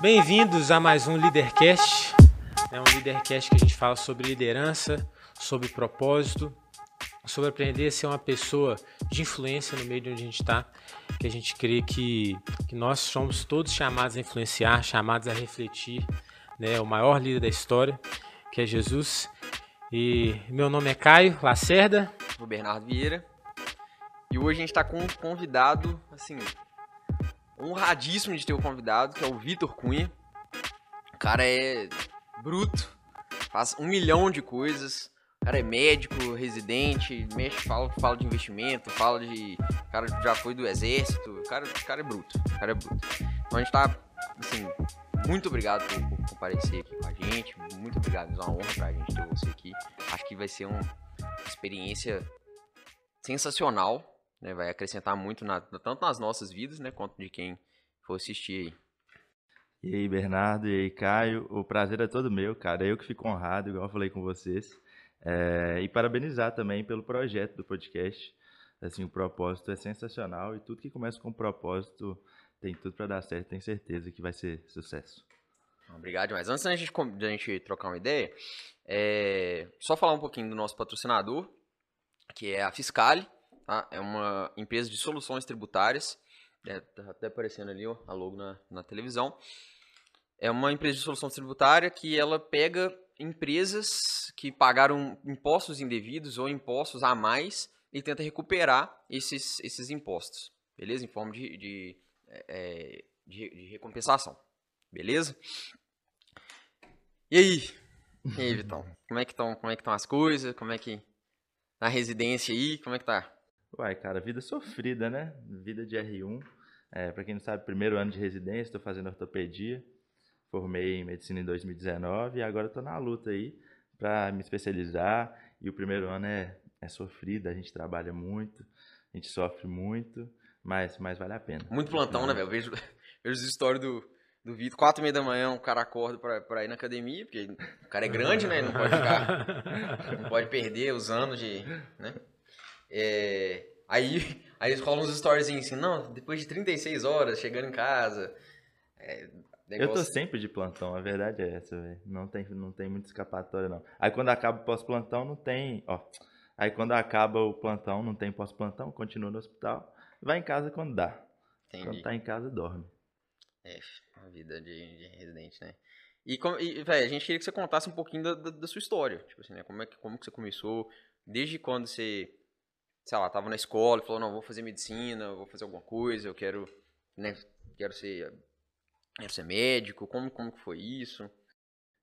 Bem-vindos a mais um Leadercast. É um Leadercast que a gente fala sobre liderança, sobre propósito, sobre aprender a ser uma pessoa de influência no meio de onde a gente está, que a gente crê que, que nós somos todos chamados a influenciar, chamados a refletir, né, o maior líder da história, que é Jesus. E meu nome é Caio Lacerda. O Bernardo Vieira. E hoje a gente está com um convidado, assim, honradíssimo de ter o convidado, que é o Vitor Cunha. O cara é bruto, faz um milhão de coisas. O cara é médico, residente, mexe, fala, fala de investimento, fala de. O cara já foi do exército. O cara, o cara é bruto. O cara é bruto. Então a gente tá, assim, muito obrigado por, por comparecer aqui com a gente. Muito obrigado, é uma honra pra gente ter você aqui. Acho que vai ser uma experiência sensacional né? Vai acrescentar muito na, tanto nas nossas vidas, né, quanto de quem for assistir aí. E aí, Bernardo, e aí, Caio, o prazer é todo meu, cara. Eu que fico honrado, igual eu falei com vocês. É, e parabenizar também pelo projeto do podcast. Assim, o propósito é sensacional e tudo que começa com propósito tem tudo para dar certo, tenho certeza que vai ser sucesso. Obrigado demais. Antes da gente, da gente trocar uma ideia, é, só falar um pouquinho do nosso patrocinador, que é a Fiscale. Tá? É uma empresa de soluções tributárias. É, tá até aparecendo ali ó, a logo na, na televisão. É uma empresa de soluções tributárias que ela pega empresas que pagaram impostos indevidos ou impostos a mais e tenta recuperar esses, esses impostos, beleza? Em forma de, de, é, de, de recompensação, beleza? E aí? E aí, Vitão? Como é que estão como é que estão as coisas? Como é que na residência aí, como é que tá? Uai, cara, vida sofrida, né? Vida de R1. É, para quem não sabe, primeiro ano de residência, estou fazendo ortopedia. Formei em medicina em 2019 e agora estou na luta aí para me especializar. E o primeiro ano é, é sofrido, a gente trabalha muito, a gente sofre muito, mas, mas vale a pena. Muito plantão, né, velho? Vejo, vejo as histórias do, do Vitor, quatro e meia da manhã, o cara acorda pra, pra ir na academia, porque o cara é grande, né? Não pode ficar. não pode perder os anos de. Né? É, aí, aí eles rolam uns storyzinhos assim, não, depois de 36 horas, chegando em casa. É, negócio... Eu tô sempre de plantão, a verdade é essa, velho. Não tem, não tem muita escapatória, não. Aí quando acaba o pós-plantão, não tem. Ó, aí quando acaba o plantão, não tem pós-plantão, continua no hospital. Vai em casa quando dá. Entendi. Quando tá em casa, dorme. É, a vida de, de residente, né? E, e velho, a gente queria que você contasse um pouquinho da, da, da, sua história. Tipo assim, né? Como, é que, como que você começou? Desde quando você sei lá, tava na escola e falou, não, vou fazer medicina, vou fazer alguma coisa, eu quero, né, quero ser, quero ser médico, como, como que foi isso?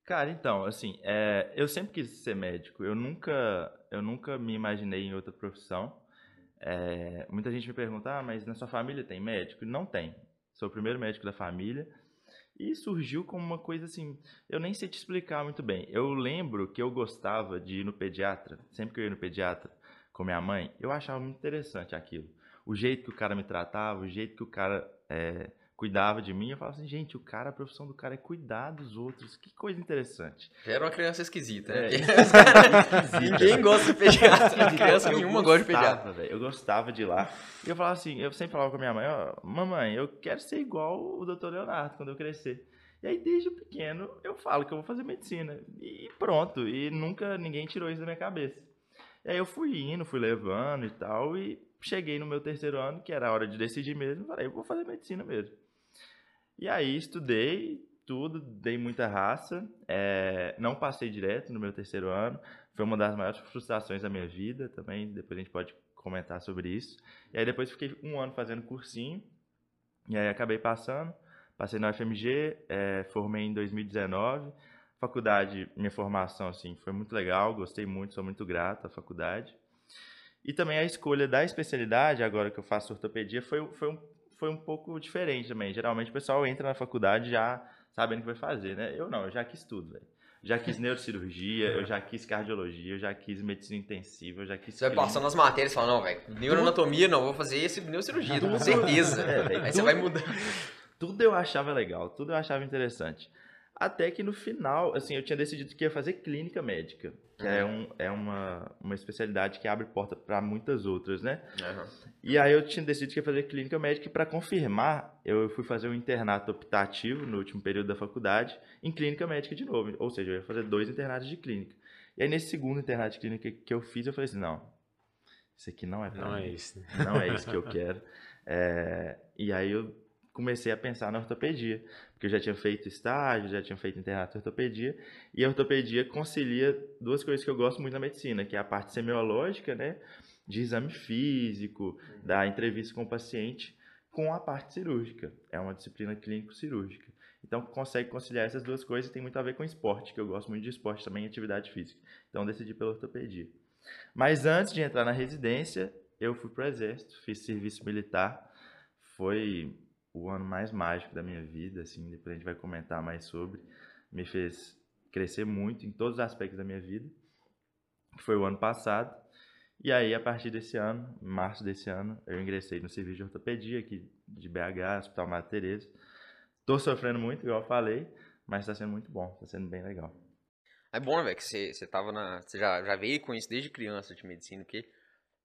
Cara, então, assim, é, eu sempre quis ser médico, eu nunca, eu nunca me imaginei em outra profissão, é, muita gente me pergunta, ah, mas na sua família tem médico? Não tem, sou o primeiro médico da família, e surgiu como uma coisa assim, eu nem sei te explicar muito bem. Eu lembro que eu gostava de ir no pediatra, sempre que eu ia no pediatra, com minha mãe, eu achava muito interessante aquilo. O jeito que o cara me tratava, o jeito que o cara é, cuidava de mim, eu falava assim, gente, o cara, a profissão do cara é cuidar dos outros, que coisa interessante. Era uma criança esquisita, né? É, Ninguém gosta de pediatra, criança nenhuma gosta de pediatra. Véio, eu gostava de ir lá. E eu falava assim, eu sempre falava com a minha mãe, ó, mamãe, eu quero ser igual o doutor Leonardo quando eu crescer. E aí, desde pequeno, eu falo que eu vou fazer medicina. E pronto, e nunca ninguém tirou isso da minha cabeça. E aí eu fui indo, fui levando e tal, e cheguei no meu terceiro ano, que era a hora de decidir mesmo, falei, eu vou fazer medicina mesmo. E aí estudei tudo, dei muita raça, é, não passei direto no meu terceiro ano, foi uma das maiores frustrações da minha vida também, depois a gente pode comentar sobre isso. E aí depois fiquei um ano fazendo cursinho, e aí acabei passando, passei na UFMG, é, formei em 2019, Faculdade, minha formação, assim, foi muito legal, gostei muito, sou muito grato à faculdade. E também a escolha da especialidade, agora que eu faço ortopedia, foi, foi, um, foi um pouco diferente também. Geralmente o pessoal entra na faculdade já sabendo o que vai fazer, né? Eu não, eu já quis tudo, velho. Já quis neurocirurgia, eu já quis cardiologia, eu já quis medicina intensiva, eu já quis. Você vai passando as matérias e fala, não, velho, neuroanatomia não, vou fazer esse neurocirurgia, com certeza. É, véio, Aí tudo, você vai mudar. Tudo eu achava legal, tudo eu achava interessante. Até que no final, assim, eu tinha decidido que ia fazer clínica médica, que é, um, é uma, uma especialidade que abre porta para muitas outras, né? Uhum. E aí eu tinha decidido que ia fazer clínica médica e para confirmar, eu fui fazer um internato optativo no último período da faculdade em clínica médica de novo, ou seja, eu ia fazer dois internatos de clínica. E aí nesse segundo internato de clínica que eu fiz, eu falei assim, não, isso aqui não é pra Não mim. é isso. Não é isso que eu quero. É, e aí eu comecei a pensar na ortopedia, porque eu já tinha feito estágio, já tinha feito internato de ortopedia, e a ortopedia concilia duas coisas que eu gosto muito na medicina, que é a parte semiológica, né, de exame físico, da entrevista com o paciente, com a parte cirúrgica. É uma disciplina clínico-cirúrgica. Então consegue conciliar essas duas coisas e tem muito a ver com esporte, que eu gosto muito de esporte também, e atividade física. Então decidi pela ortopedia. Mas antes de entrar na residência, eu fui pro exército, fiz serviço militar. Foi o ano mais mágico da minha vida, assim, depois a gente vai comentar mais sobre. Me fez crescer muito em todos os aspectos da minha vida. Foi o ano passado. E aí, a partir desse ano, março desse ano, eu ingressei no serviço de ortopedia aqui de BH, Hospital Madre Teresa. Tô sofrendo muito, igual eu falei, mas tá sendo muito bom, tá sendo bem legal. É bom, né, velho, que você, você tava na. Você já, já veio com isso desde criança de medicina, porque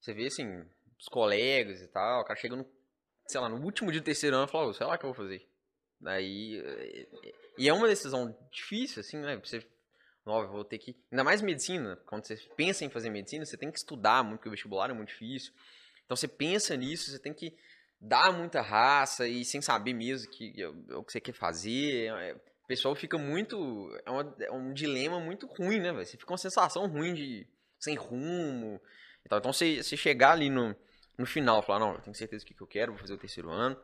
você vê assim, os colegas e tal, o cara chega no, sei lá, no último dia do terceiro ano e fala, "Ô, sei lá o que eu vou fazer. Daí. eh, E é uma decisão difícil, assim, né? Você. Eu vou ter que. Ainda mais medicina, quando você pensa em fazer medicina, você tem que estudar muito, porque o vestibular é muito difícil. Então você pensa nisso, você tem que dar muita raça e sem saber mesmo que o que você quer fazer. é- o pessoal fica muito. É, uma- é um dilema muito ruim, né, velho? Você fica com uma sensação ruim de sem rumo e tal. Então você, você chegar ali no, no final falar, não, eu tenho certeza do que que eu quero, vou fazer o terceiro ano,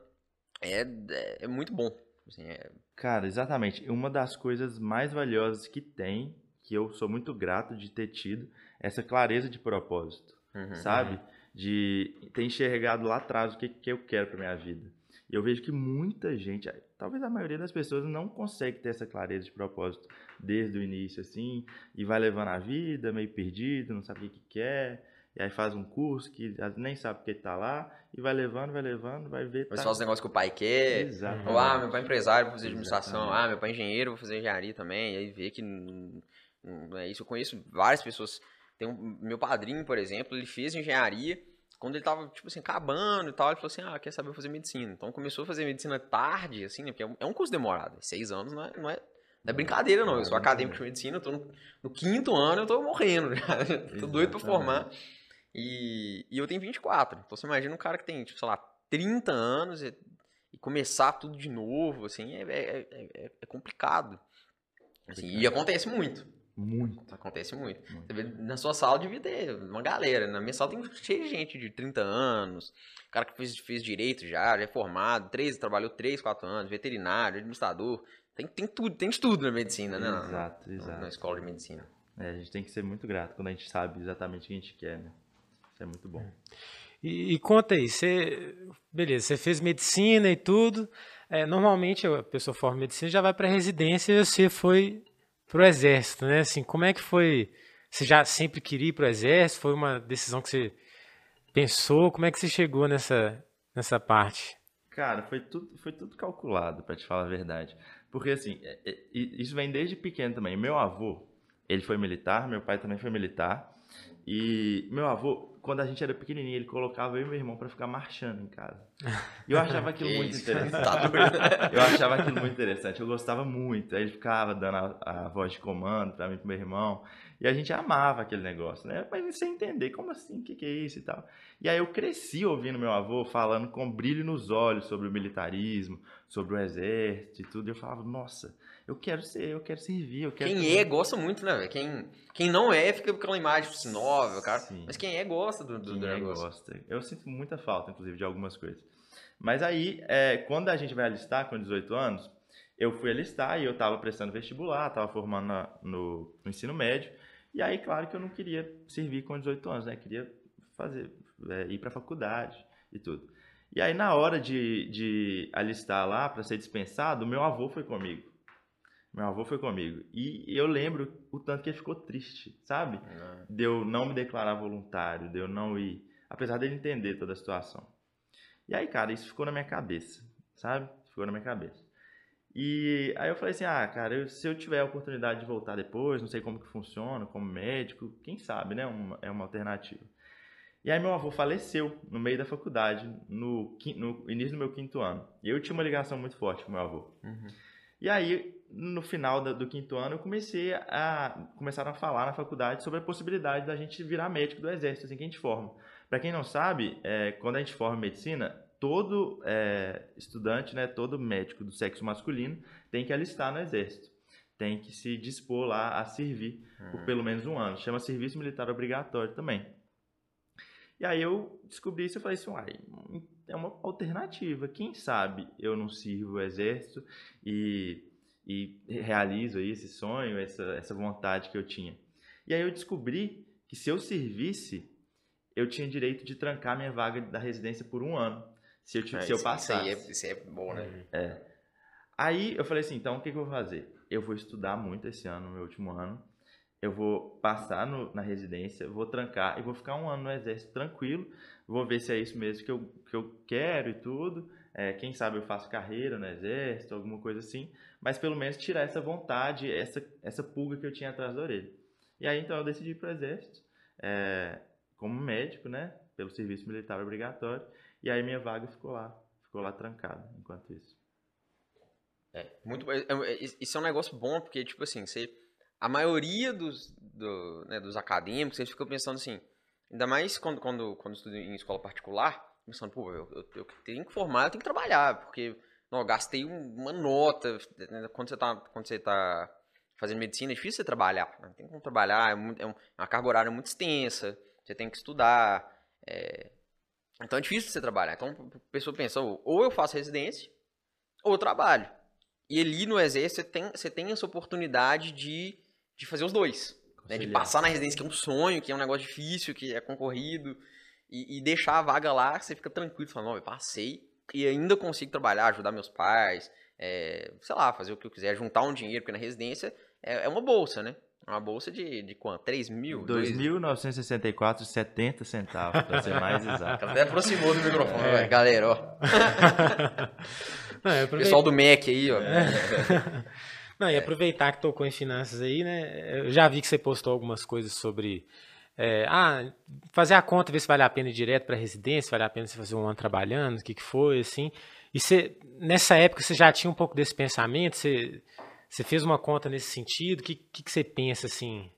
é, é, é muito bom. Assim, é, Cara, exatamente. Uma das coisas mais valiosas que tem, que eu sou muito grato de ter tido, é essa clareza de propósito, uhum. sabe? De ter enxergado lá atrás o que, que eu quero para minha vida. E eu vejo que muita gente, talvez a maioria das pessoas, não consegue ter essa clareza de propósito desde o início, assim, e vai levando a vida meio perdido, não sabe o que, que quer, e aí faz um curso que nem sabe porque tá lá, e vai levando, vai levando, vai ver. Mas tá- faz os negócios que o pai quer. Exatamente. Ou, ah, meu pai é empresário, vou fazer administração. Exatamente. Ah, meu pai é engenheiro, vou fazer engenharia também. E aí vê que não, não é isso. Eu conheço várias pessoas. Tem um, meu padrinho, por exemplo, ele fez engenharia. Quando ele tava, tipo assim, acabando e tal, ele falou assim, ah, quer saber, fazer medicina. Então começou a fazer medicina tarde, assim, né? Porque é um, é curso demorado. Seis anos não é, não é, não é brincadeira, não. Eu sou é acadêmico de medicina, eu tô no, no quinto ano, eu tô morrendo já. tô doido pra formar. E, e eu tenho 24. Então você imagina um cara que tem, tipo, sei lá, 30 anos e, e começar tudo de novo, assim, é, é, é- é- é complicado. Assim, e acontece muito. Muito. Acontece muito. Muito. Vê, na sua sala devia ter uma galera. Na minha sala tem cheio de gente de 30 anos. Cara que fez, fez direito já, já é formado, três, trabalhou 3, 4 anos, veterinário, administrador. Tem, tem tudo, tem de tudo na medicina, né? Exato, na- exato. Na escola de medicina. É, a gente tem que ser muito grato quando a gente sabe exatamente o que a gente quer, né? É muito bom. E, e conta aí, você, beleza, você fez medicina e tudo. É, normalmente a pessoa forma medicina já vai para residência e você foi pro exército, né? Assim, como é que foi? Você já sempre queria ir pro exército? Foi uma decisão que você pensou? Como é que você chegou nessa nessa parte? Cara, foi tudo, foi tudo calculado, pra te falar a verdade. Porque, assim, é- é- isso vem desde pequeno também. Meu avô, ele foi militar, meu pai também foi militar. E meu avô, quando a gente era pequenininho, ele colocava eu e meu irmão pra ficar marchando em casa. E eu achava aquilo muito interessante. Eu achava aquilo muito interessante, eu gostava muito. Aí ele ficava dando a, a voz de comando pra mim e pro meu irmão. E a gente amava aquele negócio, né? Mas sem entender, como assim? O que, que é isso e tal. E aí eu cresci ouvindo meu avô falando com brilho nos olhos sobre o militarismo, sobre o exército e tudo. E eu falava, nossa, eu quero ser, eu quero servir, eu quero. Quem é, gosta muito, né, velho? Quem, quem não é, fica com aquela imagem, tipo assim, nova, cara. Sim. Mas quem é, gosta do, do, Quem do é, negócio. gosta. Eu sinto muita falta, inclusive, de algumas coisas. Mas aí, é, quando a gente vai alistar com 18 anos, eu fui alistar e eu estava prestando vestibular, estava formando na- no, no ensino médio. E aí, claro que eu não queria servir com 18 anos, né? Queria fazer, é, ir para faculdade e tudo. E aí, na hora de, de alistar lá para ser dispensado, meu avô foi comigo. Meu avô foi comigo. E eu lembro o tanto que ele ficou triste, sabe? Né? de eu não me declarar voluntário, de eu não ir, apesar dele entender toda a situação. E aí, cara, isso ficou na minha cabeça, sabe? Ficou na minha cabeça. E aí eu falei assim, ah, cara, eu, se eu tiver a oportunidade de voltar depois, não sei como que funciona, como médico, quem sabe, né? Uma, é uma alternativa. E aí meu avô faleceu no meio da faculdade, no, no início do meu quinto ano. E eu tinha uma ligação muito forte com meu avô. Uhum. E aí, no final do quinto ano, eu comecei a... Começaram a falar na faculdade sobre a possibilidade da gente virar médico do exército, assim que a gente forma. Para quem não sabe, é, quando a gente forma medicina, todo é, estudante, né, todo médico do sexo masculino tem que alistar no exército. Tem que se dispor lá a servir uhum. por pelo menos um ano. Chama serviço militar obrigatório também. E aí eu descobri isso e falei assim, uai, é uma alternativa. Quem sabe eu não sirvo o exército e, e realizo aí esse sonho, essa, essa vontade que eu tinha. E aí eu descobri que se eu servisse, eu tinha direito de trancar minha vaga da residência por um ano. Se eu, é, se eu passasse. Isso aí, é, isso aí é bom, né? É. Aí eu falei assim, então o que, que eu vou fazer? Eu vou estudar muito esse ano, no meu último ano eu vou passar no, na residência, vou trancar e vou ficar um ano no exército tranquilo, vou ver se é isso mesmo que eu, que eu quero e tudo. É, quem sabe eu faço carreira no exército, alguma coisa assim, mas pelo menos tirar essa vontade, essa, essa pulga que eu tinha atrás da orelha. E aí então eu decidi ir para o exército, é, como médico, né, pelo serviço militar obrigatório, e aí minha vaga ficou lá, ficou lá trancada enquanto isso. É, muito, é, é, isso é um negócio bom, porque, tipo assim, você a maioria dos, do, né, dos acadêmicos, eles ficam pensando assim, ainda mais quando, quando, quando estudo em escola particular, pensando, pô, eu, eu, eu tenho que formar, eu tenho que trabalhar, porque não, eu gastei uma nota, né, quando você está quando você tá fazendo medicina, é difícil você trabalhar, né? tem como trabalhar, é, muito, é uma carga horária muito extensa, você tem que estudar, é... então é difícil você trabalhar, então a pessoa pensa, ou eu faço residência, ou eu trabalho, e ali no exército você tem, você tem essa oportunidade de de fazer os dois. Né? De passar na residência, que é um sonho, que é um negócio difícil, que é concorrido. E, e deixar a vaga lá, você fica tranquilo, falando, não, eu passei e ainda consigo trabalhar, ajudar meus pais, é, sei lá, fazer o que eu quiser, juntar um dinheiro, porque na residência é, é uma bolsa, né? Uma bolsa de, de quanto? 3 mil? 2.964,70 centavos, para ser mais exato. Até aproximou do microfone, é. galera, ó. Não, Pessoal do MEC aí, ó. É. Não, e é. aproveitar que tocou em finanças aí, né? Eu já vi que você postou algumas coisas sobre. É, ah, fazer a conta, ver se vale a pena ir direto para residência, vale a pena você fazer um ano trabalhando, o que, que foi, assim. E você, nessa época você já tinha um pouco desse pensamento? Você, você fez uma conta nesse sentido? O que, que, que você pensa, assim?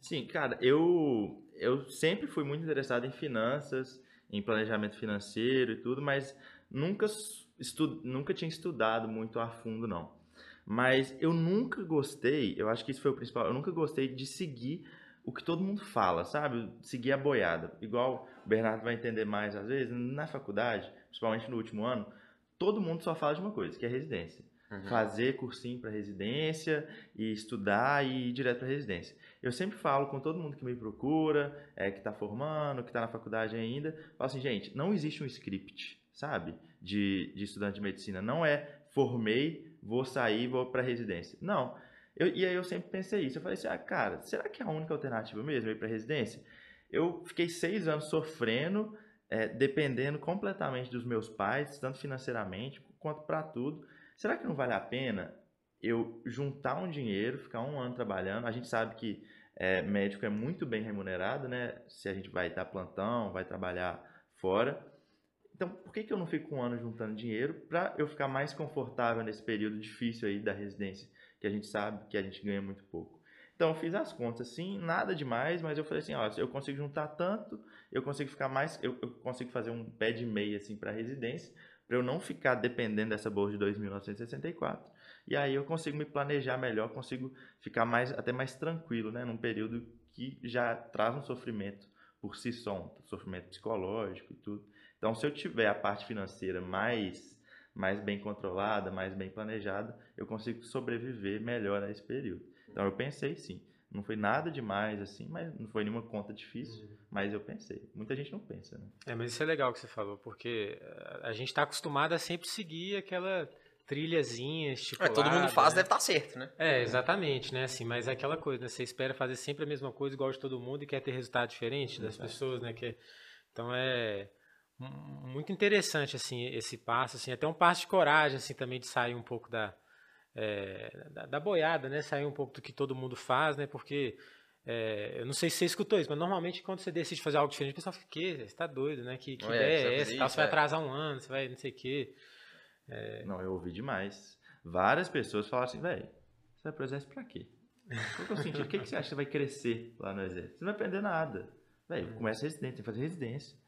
Sim, cara, eu, eu sempre fui muito interessado em finanças, em planejamento financeiro e tudo, mas nunca, estu, nunca tinha estudado muito a fundo, não. Mas eu nunca gostei, eu acho que isso foi o principal, eu nunca gostei de seguir o que todo mundo fala, sabe? Seguir a boiada. Igual o Bernardo vai entender mais às vezes, na faculdade, principalmente no último ano, todo mundo só fala de uma coisa, que é residência. Uhum. Fazer cursinho para residência e estudar e ir direto para residência. Eu sempre falo com todo mundo que me procura, é, que está formando, que está na faculdade ainda, falo assim, gente, não existe um script, sabe? De, de estudante de medicina. Não é formei, vou sair, vou para residência. Não. Eu, e aí eu sempre pensei isso. Eu falei assim, ah, cara, será que é a única alternativa mesmo ir para residência? Eu fiquei seis anos sofrendo, é, dependendo completamente dos meus pais, tanto financeiramente quanto para tudo. Será que não vale a pena eu juntar um dinheiro, ficar um ano trabalhando? A gente sabe que é, médico é muito bem remunerado, né? Se a gente vai dar plantão, vai trabalhar fora. Então, por que, que eu não fico um ano juntando dinheiro para eu ficar mais confortável nesse período difícil aí da residência, que a gente sabe que a gente ganha muito pouco? Então, eu fiz as contas, assim, nada demais, mas eu falei assim, ó, eu consigo juntar tanto, eu consigo ficar mais, eu, eu consigo fazer um pé de meia, assim, para residência, para eu não ficar dependendo dessa bolsa de 2.964. E aí eu consigo me planejar melhor, consigo ficar mais, até mais tranquilo, né, num período que já traz um sofrimento por si só, um sofrimento psicológico e tudo. Então, se eu tiver a parte financeira mais, mais bem controlada, mais bem planejada, eu consigo sobreviver melhor a esse período. Então, eu pensei sim. Não foi nada demais, assim, mas não foi nenhuma conta difícil, uhum. mas eu pensei. Muita gente não pensa, né? É, mas isso é legal que você falou, porque eh, a gente está acostumado a sempre seguir aquela trilhazinha estipulada. É, todo mundo faz, né? deve estar tá certo, né? É, exatamente, né? Assim, mas é aquela coisa, né? Você espera fazer sempre a mesma coisa igual de todo mundo e quer ter resultado diferente das pessoas, né? Que, então é muito interessante assim esse passo, assim, até um passo de coragem assim também de sair um pouco da, é, da, da, boiada, né? Sair um pouco do que todo mundo faz, né? Porque é, eu não sei se você escutou isso, mas normalmente quando você decide fazer algo diferente, o pessoal fica, que? Você está doido, né? Que, que é, ideia é essa? Isso, você vai é. atrasar um ano, você vai não sei o quê. É... Não, eu ouvi demais. Várias pessoas falaram assim, velho, você vai pro exército pra quê? É o que, que você acha que você vai crescer lá no exército? Você não vai aprender nada. Velho, começa residência, tem que fazer residência.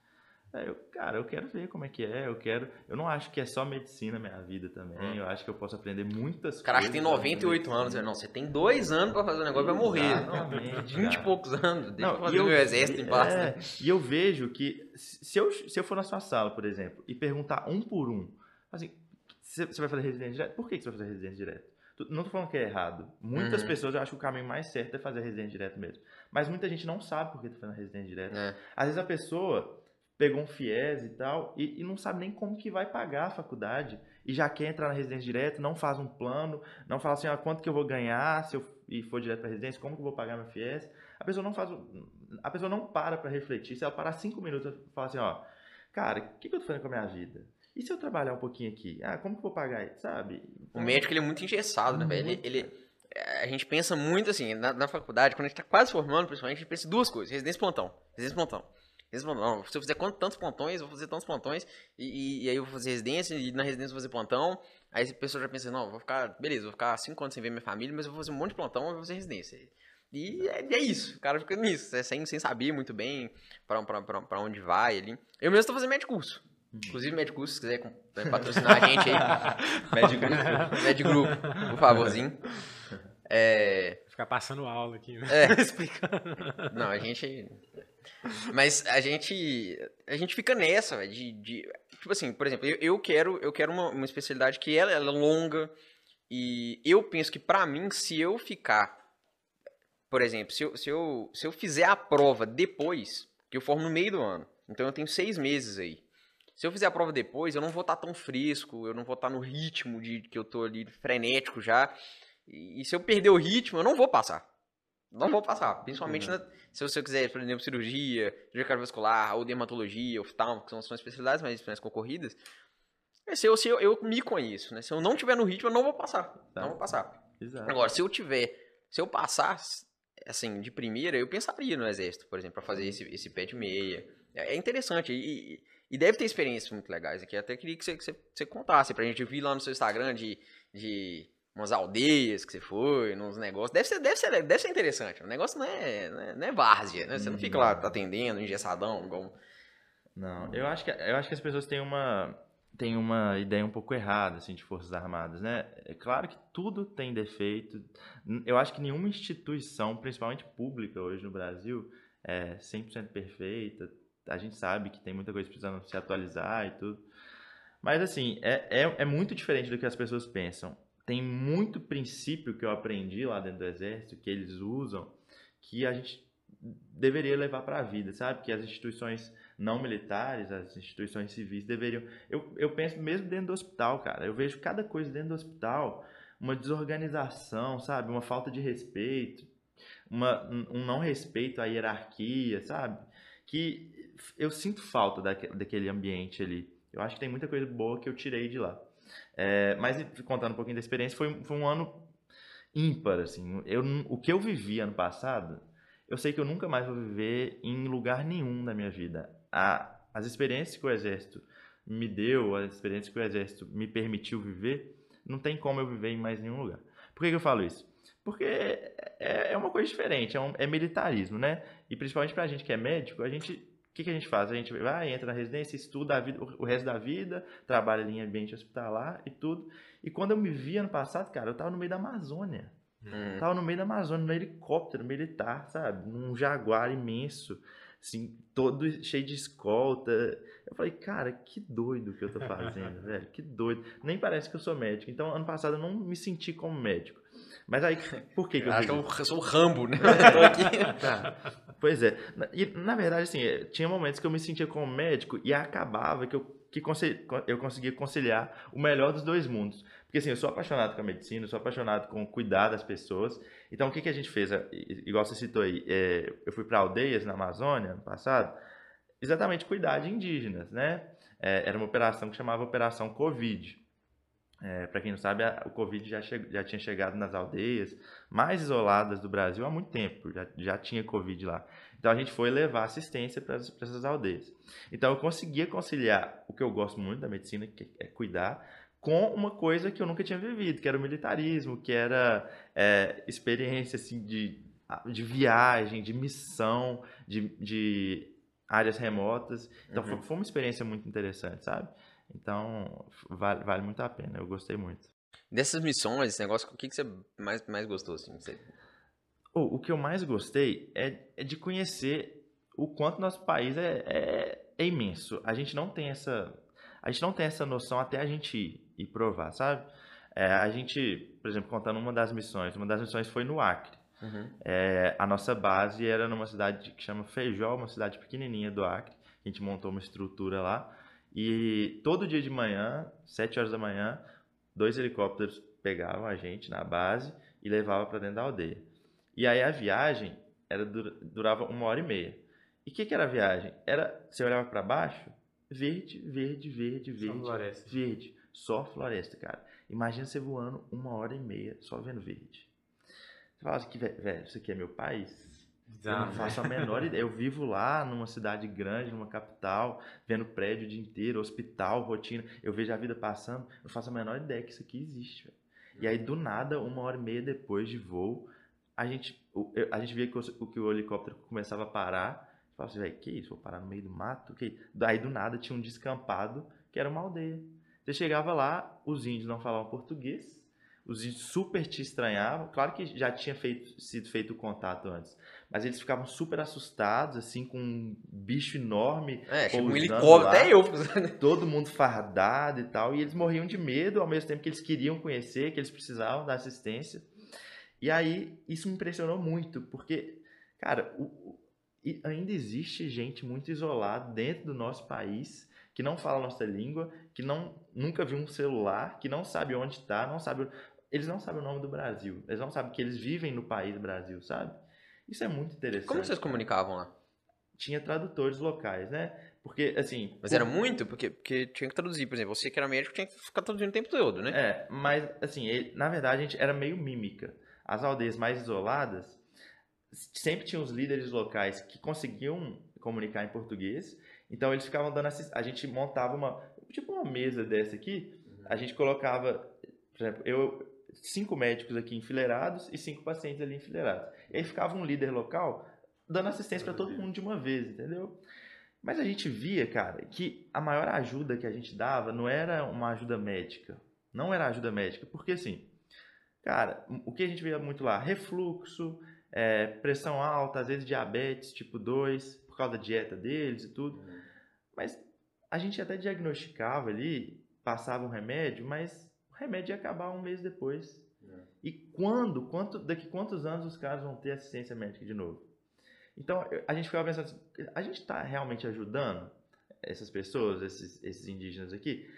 É, eu, cara, eu quero ver como é que é, eu quero. Eu não acho que é só medicina minha vida também. Hum. Eu acho que eu posso aprender muitas cara, coisas. Cara, que tem 98 anos, não. Você tem dois anos pra fazer o negócio, vai morrer. Não, 20 e poucos anos. Deixa não, eu fazer eu, meu exército em paz. É, e eu vejo que se eu, se eu for na sua sala, por exemplo, e perguntar um por um, assim, você vai fazer residência direto? Por que você vai fazer residência direto? Não tô falando que é errado. Muitas uhum. pessoas eu acho que o caminho mais certo é fazer residência direto mesmo. Mas muita gente não sabe por que tá fazendo residência direto. É. Às vezes a pessoa pegou um FIES e tal, e, e, não sabe nem como que vai pagar a faculdade, e já quer entrar na residência direto, não faz um plano, não fala assim, ah, quanto que eu vou ganhar se eu e for direto para residência, como que eu vou pagar meu FIES. A pessoa não faz, a pessoa não para para refletir, se ela parar cinco minutos e falar assim, ó, cara, o que, que eu tô fazendo com a minha vida? E se eu trabalhar um pouquinho aqui? Ah, como que eu vou pagar, sabe? Então, o médico, ele é muito engessado, né, velho? Ele, ele, a gente pensa muito assim, na, na faculdade, quando a gente tá quase formando, principalmente, a gente pensa em duas coisas, residência plantão, residência plantão. Não, se eu fizer quantos, tantos plantões, eu vou fazer tantos plantões, e, e, e, aí eu vou fazer residência, e na residência eu vou fazer plantão. Aí a pessoa já pensa, não, vou ficar, beleza, vou ficar cinco anos sem ver minha família, mas eu vou fazer um monte de plantão e vou fazer residência. E é, é, isso, o cara fica nisso, é, sem, sem saber muito bem pra, pra, pra, pra onde vai ali. Eu mesmo estou fazendo médico curso. Inclusive, médico curso, se quiser patrocinar a gente aí, médico grupo, médico grupo, por favorzinho. É... Ficar passando aula aqui, né? É. Explicando. Não, a gente mas a gente a gente fica nessa, véio, de, de, tipo assim, por exemplo, eu, eu quero eu quero uma, uma especialidade que ela, ela, é longa e eu penso que para mim se eu ficar, por exemplo, se eu, se eu se eu fizer a prova depois, que eu formo no meio do ano, então eu tenho seis meses aí. Se eu fizer a prova depois, eu não vou estar tá tão fresco, eu não vou estar tá no ritmo de que eu tô ali frenético já. E, e se eu perder o ritmo, eu não vou passar. Não vou passar. Principalmente uhum. na, se você quiser, por exemplo, cirurgia, cirurgia cardiovascular, ou dermatologia, oftalmo, que são, são especialidades mais, mais concorridas. É, se eu, se eu, eu me conheço, né? Se eu não tiver no ritmo, eu não vou passar. Tá. Não vou passar. Exato. Agora, se eu tiver, se eu passar, assim, de primeira, eu pensaria no exército, por exemplo, para fazer esse, esse pé de meia. É, é interessante e, e, deve ter experiências muito legais aqui. Até queria que você, que você, você contasse pra gente. vir lá no seu Instagram de, de umas aldeias que você foi, nos negócios. Deve ser, deve ser, deve ser interessante. O negócio não é, não é, não é várzea, né? Você não fica lá atendendo, engessadão, igual... Não, eu acho que, eu acho que as pessoas têm uma, têm uma ideia um pouco errada, assim, de Forças Armadas, né? É claro que tudo tem defeito. Eu acho que nenhuma instituição, principalmente pública hoje no Brasil, é 100% perfeita. A gente sabe que tem muita coisa precisando se atualizar e tudo. Mas, assim, é, é, é muito diferente do que as pessoas pensam tem muito princípio que eu aprendi lá dentro do exército, que eles usam, que a gente deveria levar para a vida, sabe? Que as instituições não militares, as instituições civis deveriam. Eu, eu penso mesmo dentro do hospital, cara. Eu vejo cada coisa dentro do hospital, uma desorganização, sabe? Uma falta de respeito, uma, um não respeito à hierarquia, sabe? Que eu sinto falta daquele ambiente ali. Eu acho que tem muita coisa boa que eu tirei de lá. É, mas contando um pouquinho da experiência, foi, foi um ano ímpar, assim. Eu, o que eu vivi ano passado, eu sei que eu nunca mais vou viver em lugar nenhum da minha vida. A, as experiências que o Exército me deu, as experiências que o Exército me permitiu viver, não tem como eu viver em mais nenhum lugar. Por que, que eu falo isso? Porque é, é uma coisa diferente, é, um, é militarismo, né? E principalmente pra gente que é médico, a gente que, que, a gente faz? A gente vai, entra na residência, estuda a vida, o resto da vida, trabalha ali em ambiente hospitalar e tudo. E quando eu me vi ano passado, cara, eu tava no meio da Amazônia. Hum. Tava no meio da Amazônia, no helicóptero militar, sabe? Num jaguar imenso, assim, todo cheio de escolta. Eu falei, cara, que doido que eu tô fazendo, velho, que doido. Nem parece que eu sou médico. Então, ano passado eu não me senti como médico. Mas aí, por que, que eu Acho que eu sou o Rambo, né? tá. Pois é. E, na verdade, assim, é, tinha momentos que eu me sentia como médico e acabava que eu, que eu conseguia conciliar o melhor dos dois mundos. Porque, assim, eu sou apaixonado com a medicina, eu sou apaixonado com cuidar das pessoas. Então, o que, que a gente fez? Igual você citou aí, é, eu fui para aldeias na Amazônia, ano passado, exatamente cuidar de indígenas, né? É, era uma operação que chamava Operação Covid. É, para quem não sabe, a, o Covid já, che, já tinha chegado nas aldeias mais isoladas do Brasil há muito tempo, já, já tinha Covid lá. Então a gente foi levar assistência para essas aldeias. Então eu conseguia conciliar o que eu gosto muito da medicina, que é cuidar, com uma coisa que eu nunca tinha vivido, que era o militarismo, que era é, experiência assim, de, de viagem, de missão, de, de áreas remotas. Então uhum. foi, foi, uma experiência muito interessante, sabe? Então vale, vale muito a pena, eu gostei muito. Dessas missões, esse negócio, o que, que você mais, mais gostou? Assim? Você... o que eu mais gostei é, é, de conhecer o quanto nosso país é, é, é imenso. A gente não tem essa a gente não tem essa noção até a gente ir, ir provar, sabe? É, a gente, por exemplo, contando uma das missões, uma das missões foi no Acre. Uhum. É, a nossa base era numa cidade que chama Feijó, uma cidade pequenininha do Acre. A gente montou uma estrutura lá. E todo dia de manhã, 7 horas da manhã, dois helicópteros pegavam a gente na base e levavam para dentro da aldeia. E aí a viagem era, durava uma hora e meia. E o que, que era a viagem? Era, você olhava para baixo, Verde, verde, verde, verde. Só floresta. Verde. Só floresta, cara. Imagina você voando uma hora e meia só vendo verde. Você fala assim, velho, isso aqui é meu país? Eu não faço a menor ideia. Eu vivo lá numa cidade grande, numa capital, vendo prédio o dia inteiro, hospital, rotina. Eu vejo a vida passando. Eu não faço a menor ideia que isso aqui existe. Véio. E aí, do nada, uma hora e meia depois de voo, a gente, a gente via que o, que o helicóptero começava a parar Falava assim, velho, que isso? Vou parar no meio do mato? Que... Daí do nada tinha um descampado que era uma aldeia. Você chegava lá, os índios não falavam português, os índios super te estranhavam. Claro que já tinha feito, sido feito o contato antes, mas eles ficavam super assustados, assim, com um bicho enorme. É, tipo um helicóptero, até eu. todo mundo fardado e tal, e eles morriam de medo ao mesmo tempo que eles queriam conhecer, que eles precisavam da assistência. E aí, isso me impressionou muito, porque, cara, o, e ainda existe gente muito isolada dentro do nosso país que não fala a nossa língua, que não nunca viu um celular, que não sabe onde está, não sabe eles não sabem o nome do Brasil, eles não sabem que eles vivem no país Brasil, sabe? Isso é muito interessante. Como vocês comunicavam lá? Tinha tradutores locais, né? Porque, assim. Mas por... era muito? Porque, porque tinha que traduzir, por exemplo, você que era médico tinha que ficar traduzindo o tempo todo, né? É, mas, assim, ele, na verdade, a gente era meio mímica. As aldeias mais isoladas, sempre tinha os líderes locais que conseguiam comunicar em português, então eles ficavam dando assist... a gente montava uma tipo uma mesa dessa aqui, a gente colocava, por exemplo, eu cinco médicos aqui enfileirados e cinco pacientes ali enfileirados. E aí ficava um líder local dando assistência para todo mundo de uma vez, entendeu? Mas a gente via, cara, que a maior ajuda que a gente dava não era uma ajuda médica. Não era ajuda médica, porque assim, cara, o que a gente via muito lá? Refluxo, é, pressão alta, às vezes diabetes tipo 2, por causa da dieta deles e tudo. Uhum. Mas a gente até diagnosticava ali, passava um remédio, mas remédio ia acabar um mês depois. Uhum. E quando, quanto, daqui quantos anos os caras vão ter assistência médica de novo? Então a gente ficava pensando assim, a gente está realmente ajudando essas pessoas, esses, esses indígenas aqui?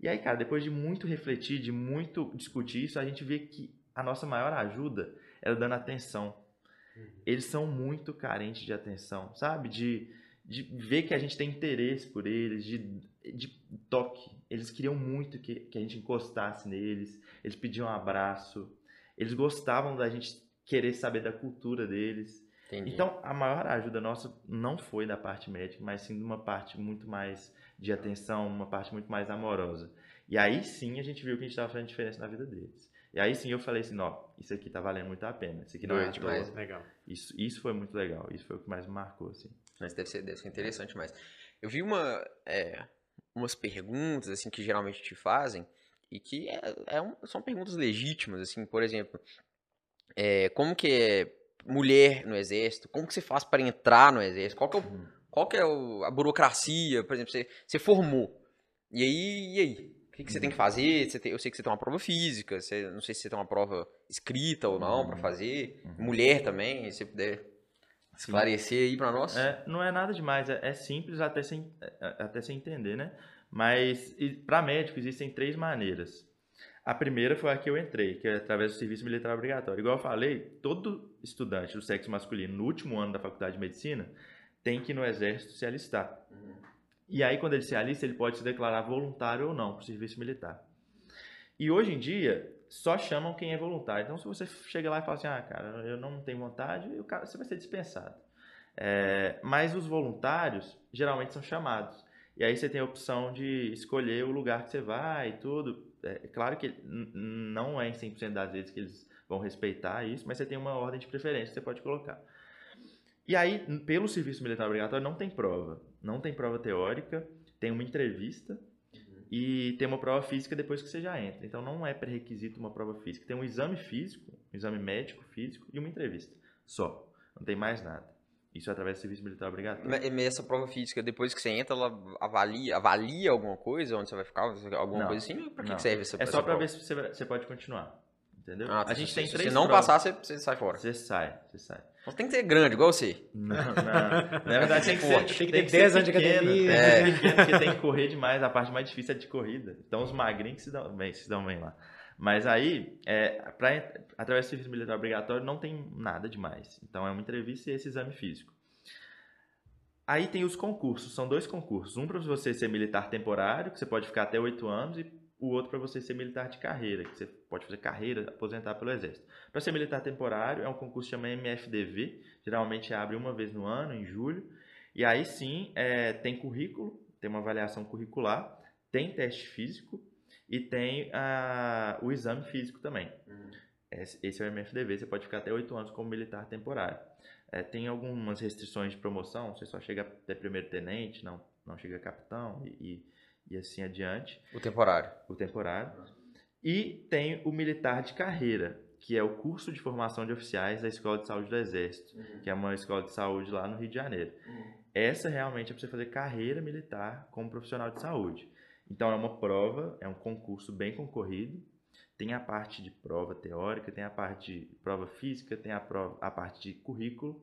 E aí, cara, depois de muito refletir, de muito discutir isso, a gente vê que a nossa maior ajuda era dando atenção eles são muito carentes de atenção, sabe? De, de ver que a gente tem interesse por eles, de, de toque. Eles queriam muito que, que a gente encostasse neles, eles pediam um abraço, eles gostavam da gente querer saber da cultura deles. Entendi. Então, a maior ajuda nossa não foi da parte médica, mas sim de uma parte muito mais de atenção, uma parte muito mais amorosa. E aí sim a gente viu que a gente estava fazendo diferença na vida deles. E aí sim eu falei assim, ó, isso aqui tá valendo muito a pena. Isso aqui não é demais. Legal. Isso, isso foi muito legal. Isso foi o que mais me marcou, assim. Mas deve ser, deve ser interessante mais. Eu vi uma, é, umas perguntas, assim, que geralmente te fazem e que é, é um, são perguntas legítimas, assim, por exemplo, é, como que é mulher no exército? Como que você faz para entrar no exército? Qual que é, o, uhum. qual que é o, a burocracia? Por exemplo, você, você formou. E aí, e aí? que, que você tem que fazer? Você tem, eu sei que você tem uma prova física, você, não sei se você tem uma prova escrita ou não para fazer. Uhum. Mulher também, se puder esclarecer aí para nós. É, não é nada demais, é, é simples até sem, é, é, até sem entender, né? Mas para médico existem três maneiras. A primeira foi a que eu entrei, que é através do serviço militar obrigatório. Igual eu falei, todo estudante do sexo masculino no último ano da faculdade de medicina tem que ir no exército se alistar. Uhum. E aí, quando ele se alista, ele pode se declarar voluntário ou não para o serviço militar. E hoje em dia, só chamam quem é voluntário. Então, se você chega lá e fala assim, ah, cara, eu não tenho vontade, o cara, você vai ser dispensado. É, mas os voluntários, geralmente, são chamados. E aí você tem a opção de escolher o lugar que você vai e tudo. É claro que não é em 100% das vezes que eles vão respeitar isso, mas você tem uma ordem de preferência que você pode colocar. E aí, pelo serviço militar obrigatório, não tem prova. Não tem prova teórica, tem uma entrevista. E tem uma prova física depois que você já entra. Então, não é pré-requisito uma prova física. Tem um exame físico, um exame médico físico e uma entrevista. Só. Não tem mais nada. Isso é através do serviço militar obrigatório. Mas essa prova física, depois que você entra, ela avalia, avalia alguma coisa, onde você vai ficar, alguma não, coisa assim? Pra que, que serve essa É só para ver se você, você pode continuar. Entendeu? Ah, tá, a gente se, tem se, três Se não provas. passar, você, você, sai fora. Você sai, você sai. Mas tem que ser grande, igual você. Não, não. Na verdade, tem que, ser, tem que ter 10 anos de academia. É. Pequeno, porque tem que correr demais. A parte mais difícil é de corrida. Então, os magrinhos que se dão bem, se dão bem lá. Mas aí, é, pra, através do serviço militar obrigatório, não tem nada demais. Então, é uma entrevista e esse exame físico. Aí tem os concursos, são dois concursos. Um para você ser militar temporário, que você pode ficar até oito anos, e o outro para você ser militar de carreira, que você pode fazer carreira, aposentar pelo Exército. Para ser militar temporário, é um concurso que chama MFDV, geralmente abre uma vez no ano, em julho. E aí sim, é, tem currículo, tem uma avaliação curricular, tem teste físico e tem uh, o exame físico também. Uhum. Esse é o MFDV, você pode ficar até oito anos como militar temporário. É, tem algumas restrições de promoção, você só chega até primeiro tenente, não, não chega a capitão e, e, e assim adiante. O temporário. O temporário. E tem o militar de carreira, que é o curso de formação de oficiais da Escola de Saúde do Exército, uhum. que é uma escola de saúde lá no Rio de Janeiro. Uhum. Essa realmente é para você fazer carreira militar como profissional de saúde. Então é uma prova, é um concurso bem concorrido, tem a parte de prova teórica, tem a parte de prova física, tem a, prova, a parte de currículo,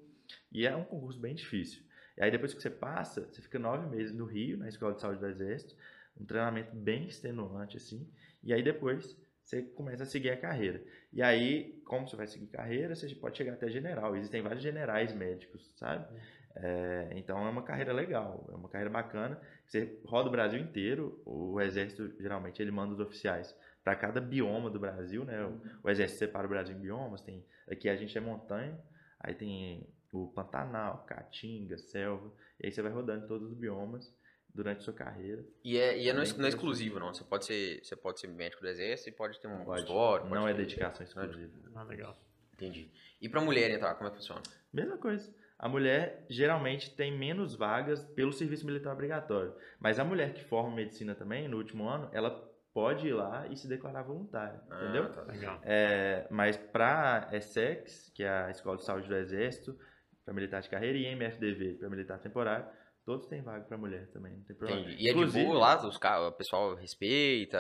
e é um concurso bem difícil. E aí depois que você passa, você fica nove meses no Rio, na Escola de Saúde do Exército, um treinamento bem extenuante assim, e aí depois você começa a seguir a carreira. E aí, como você vai seguir carreira, você pode chegar até general. Existem vários generais médicos, sabe? É, então é uma carreira legal, é uma carreira bacana. Você roda o Brasil inteiro, o exército geralmente ele manda os oficiais para cada bioma do Brasil, né? O, o, exército separa o Brasil em biomas, tem aqui a gente é montanha, aí tem o Pantanal, Caatinga, selva, e aí você vai rodando todos os biomas durante a sua carreira. E é, e é não, é, não é exclusivo, não. Você pode ser, você pode ser médico do exército e pode ter um consultório. Não é dedicação exclusiva. Ah, legal. Entendi. E para mulher entrar, como é que funciona? Mesma coisa. A mulher geralmente tem menos vagas pelo serviço militar obrigatório. Mas a mulher que forma medicina também, no último ano, ela pode ir lá e se declarar voluntária, ah, entendeu? Tá legal. É, mas para ESSEX, que é a Escola de Saúde do Exército, para militar de carreira, e MFDV, para militar temporário, todos têm vaga para mulher também, não tem problema. Entendi. E é Inclusive, de boa lá, os, o pessoal respeita,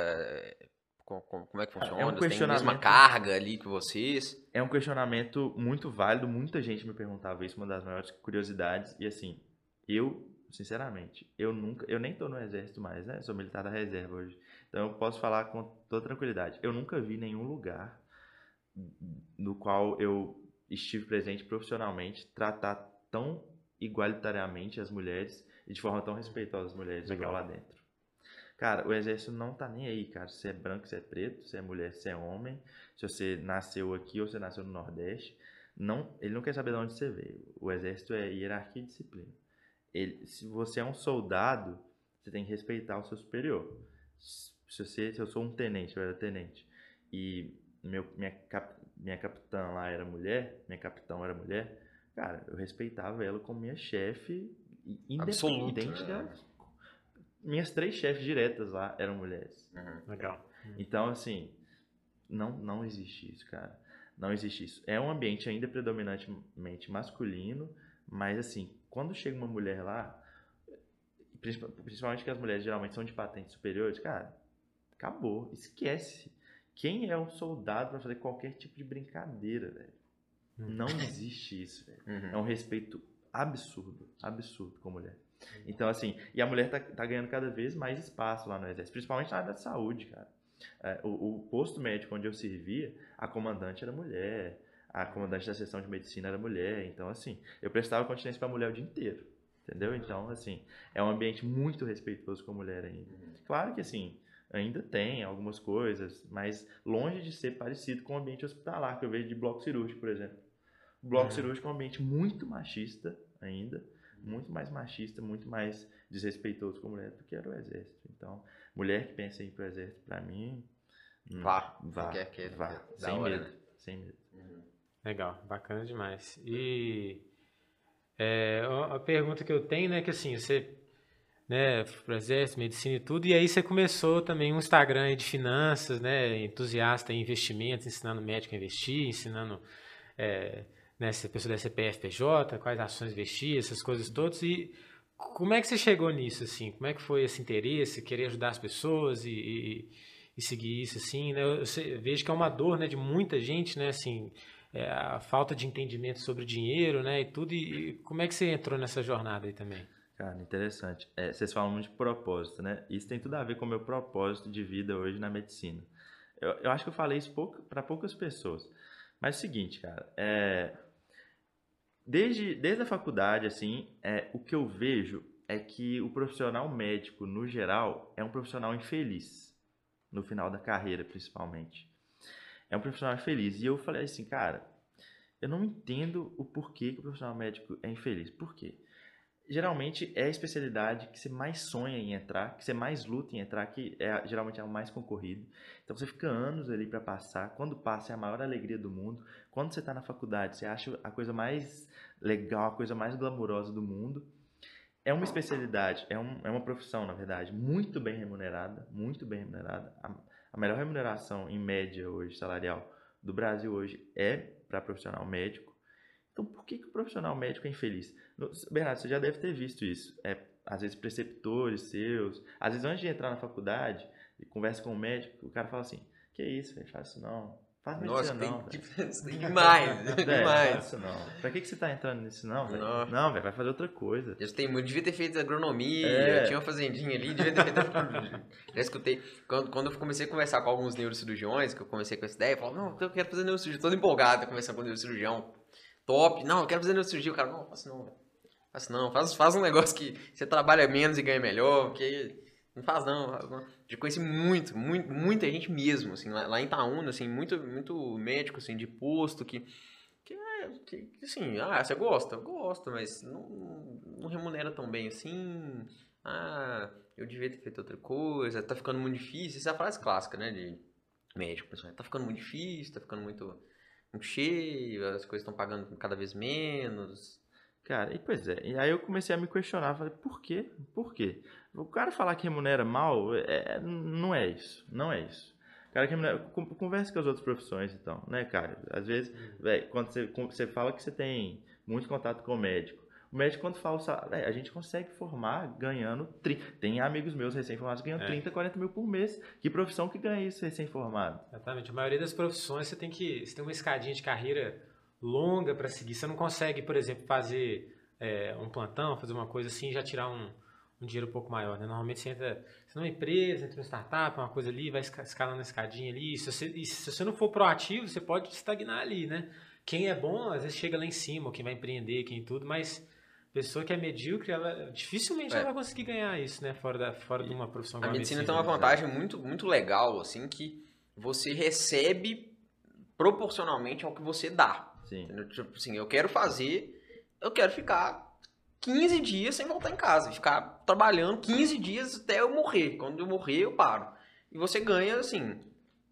como, como, é que funciona? É um questionamento, tem a mesma carga ali que vocês? É um questionamento muito válido, muita gente me perguntava isso, uma das maiores curiosidades, e assim, eu, sinceramente, eu nunca, eu nem tô no exército mais, né, sou militar da reserva hoje, então eu posso falar com toda tranquilidade. Eu nunca vi nenhum lugar no qual eu estive presente profissionalmente tratar tão igualitariamente as mulheres e de forma tão respeitosa as mulheres Legal. lá dentro. Cara, o exército não tá nem aí, cara. Se é branco, se é preto, se é mulher, se é homem, se você nasceu aqui ou você nasceu no Nordeste, não, ele não quer saber de onde você veio. O exército é hierarquia e disciplina. Ele, se você é um soldado, você tem que respeitar o seu superior se, você, se eu sou um tenente, eu era tenente, e meu, minha, cap, minha capitã lá era mulher, minha capitão era mulher, cara, eu respeitava ela como minha chefe, independente da. Né? Minhas três chefes diretas lá eram mulheres. Uhum. Legal. Então, assim, não, não existe isso, cara. Não existe isso. É um ambiente ainda predominantemente masculino, mas, assim, quando chega uma mulher lá, principalmente que as mulheres geralmente são de patentes superiores, cara, acabou, esquece. Quem é um soldado para fazer qualquer tipo de brincadeira, velho? Hum. Não existe isso, velho. Uhum. É um respeito absurdo, absurdo com a mulher. Então, assim, e a mulher tá, tá, ganhando cada vez mais espaço lá no exército, principalmente na área da saúde, cara. É, o, o, posto médico onde eu servia, a comandante era mulher, a comandante da seção de medicina era mulher, então, assim, eu prestava continência pra mulher o dia inteiro. Entendeu? Então, assim, é um ambiente muito respeitoso com a mulher ainda. Claro que, assim, ainda tem algumas coisas, mas longe de ser parecido com o ambiente hospitalar, que eu vejo de bloco cirúrgico, por exemplo. O bloco Uhum. cirúrgico é um ambiente muito machista ainda, muito mais machista, muito mais desrespeitoso com a mulher do que era o exército. Então, mulher que pensa em ir pro exército, pra mim, hum, Vá. vá, Quer- quer- vá, sem hora, medo, né? sem medo. Legal, bacana demais. E é, a pergunta que eu tenho, né, que assim, você, né, pro exército, medicina e tudo, e aí você começou também um Instagram de finanças, né, entusiasta em investimentos, ensinando médico a investir, ensinando, é, né, se a pessoa da CPFPJ, quais ações investir, essas coisas todas, e como é que você chegou nisso, assim? Como é que foi esse interesse, querer ajudar as pessoas e, e, e seguir isso, assim, né? Eu vejo que é uma dor, né, de muita gente, né, assim, é, a falta de entendimento sobre dinheiro, né, e tudo, e, e como é que você entrou nessa jornada aí também? Cara, interessante. É, vocês falam muito de propósito, né? Isso tem tudo a ver com o meu propósito de vida hoje na medicina. Eu, eu acho que eu falei isso para poucas pessoas. Mas é o seguinte, cara, é, desde, desde a faculdade, assim, é, o que eu vejo é que o profissional médico, no geral, é um profissional infeliz. No final da carreira, principalmente. É um profissional infeliz. E eu falei assim, cara, eu não entendo o porquê que o profissional médico é infeliz. Por quê? Geralmente é a especialidade que você mais sonha em entrar, que você mais luta em entrar, que é geralmente é o mais concorrido. Então você fica anos ali para passar. Quando passa é a maior alegria do mundo. Quando você está na faculdade, você acha a coisa mais legal, a coisa mais glamurosa do mundo. É uma especialidade, é, um, é uma profissão, na verdade, muito bem remunerada, muito bem remunerada. A, a melhor remuneração em média hoje, salarial, do Brasil hoje é para profissional médico. Então, por que, que o profissional médico é infeliz? Bernardo, você já deve ter visto isso. É, às vezes, preceptores seus. Às vezes, antes de entrar na faculdade e conversa com o médico, o cara fala assim: Que isso, velho? Faz isso não. Faz Nossa, medicina não. velho." tem- tem demais, faz demais. isso não. Pra que, que você tá entrando nisso não, velho? Não. Não, velho, vai fazer outra coisa. Eu tenho, eu devia ter feito agronomia, É. tinha uma fazendinha ali, devia ter feito. Já escutei. Quando, quando eu comecei a conversar com alguns neurocirurgiões, que eu comecei com essa ideia, eu falava, não, eu quero fazer neurocirurgia, todo empolgado, conversando com o neurocirurgião. Top, não, eu quero fazer neurocirurgia. O cara, não, faça não. Faça não, faz, faz um negócio que você trabalha menos e ganha melhor, porque. Não faz não, faz não. Já conheci muito, muito, muita gente mesmo, assim, lá, lá em Itaúna, assim, muito, muito médico, assim, de posto, que, que, é, que, assim, ah, você gosta? Eu gosto, mas não, não remunera tão bem assim, ah, eu devia ter feito outra coisa, tá ficando muito difícil, essa é a frase clássica, né, de médico, pessoal, tá ficando muito difícil, tá ficando muito, muito cheio, as coisas estão pagando cada vez menos, Cara, e pois é. E aí eu comecei a me questionar. Falei, por quê? Por quê? O cara falar que remunera mal, é, não é isso. Não é isso. O cara que remunera, con- converse com as outras profissões, então, né, cara? Às vezes, velho, quando você, você fala que você tem muito contato com o médico, o médico, quando fala, véi, a gente consegue formar ganhando. tri- Tem amigos meus recém-formados que ganham É. 30, 40 mil por mês. Que profissão que ganha isso recém-formado? Exatamente. A maioria das profissões você tem que você tem uma escadinha de carreira longa para seguir. Você não consegue, por exemplo, fazer é, um plantão, fazer uma coisa assim e já tirar um, um dinheiro um pouco maior. Né? Normalmente você entra você numa empresa, entra numa startup, uma coisa ali, vai esca- escalando a escadinha ali. E se, você, e se você não for proativo, você pode estagnar ali, né? Quem é bom, às vezes chega lá em cima, quem vai empreender, quem tudo, mas pessoa que é medíocre, ela dificilmente É. ela vai conseguir ganhar isso, né? Fora, da, fora de uma profissão A igual medicina tem uma né? vantagem muito, muito legal, assim, que você recebe proporcionalmente ao que você dá. Sim. Tipo assim, eu quero fazer, eu quero ficar 15 dias sem voltar em casa, ficar trabalhando 15 dias até eu morrer. Quando eu morrer, eu paro. E você ganha, assim,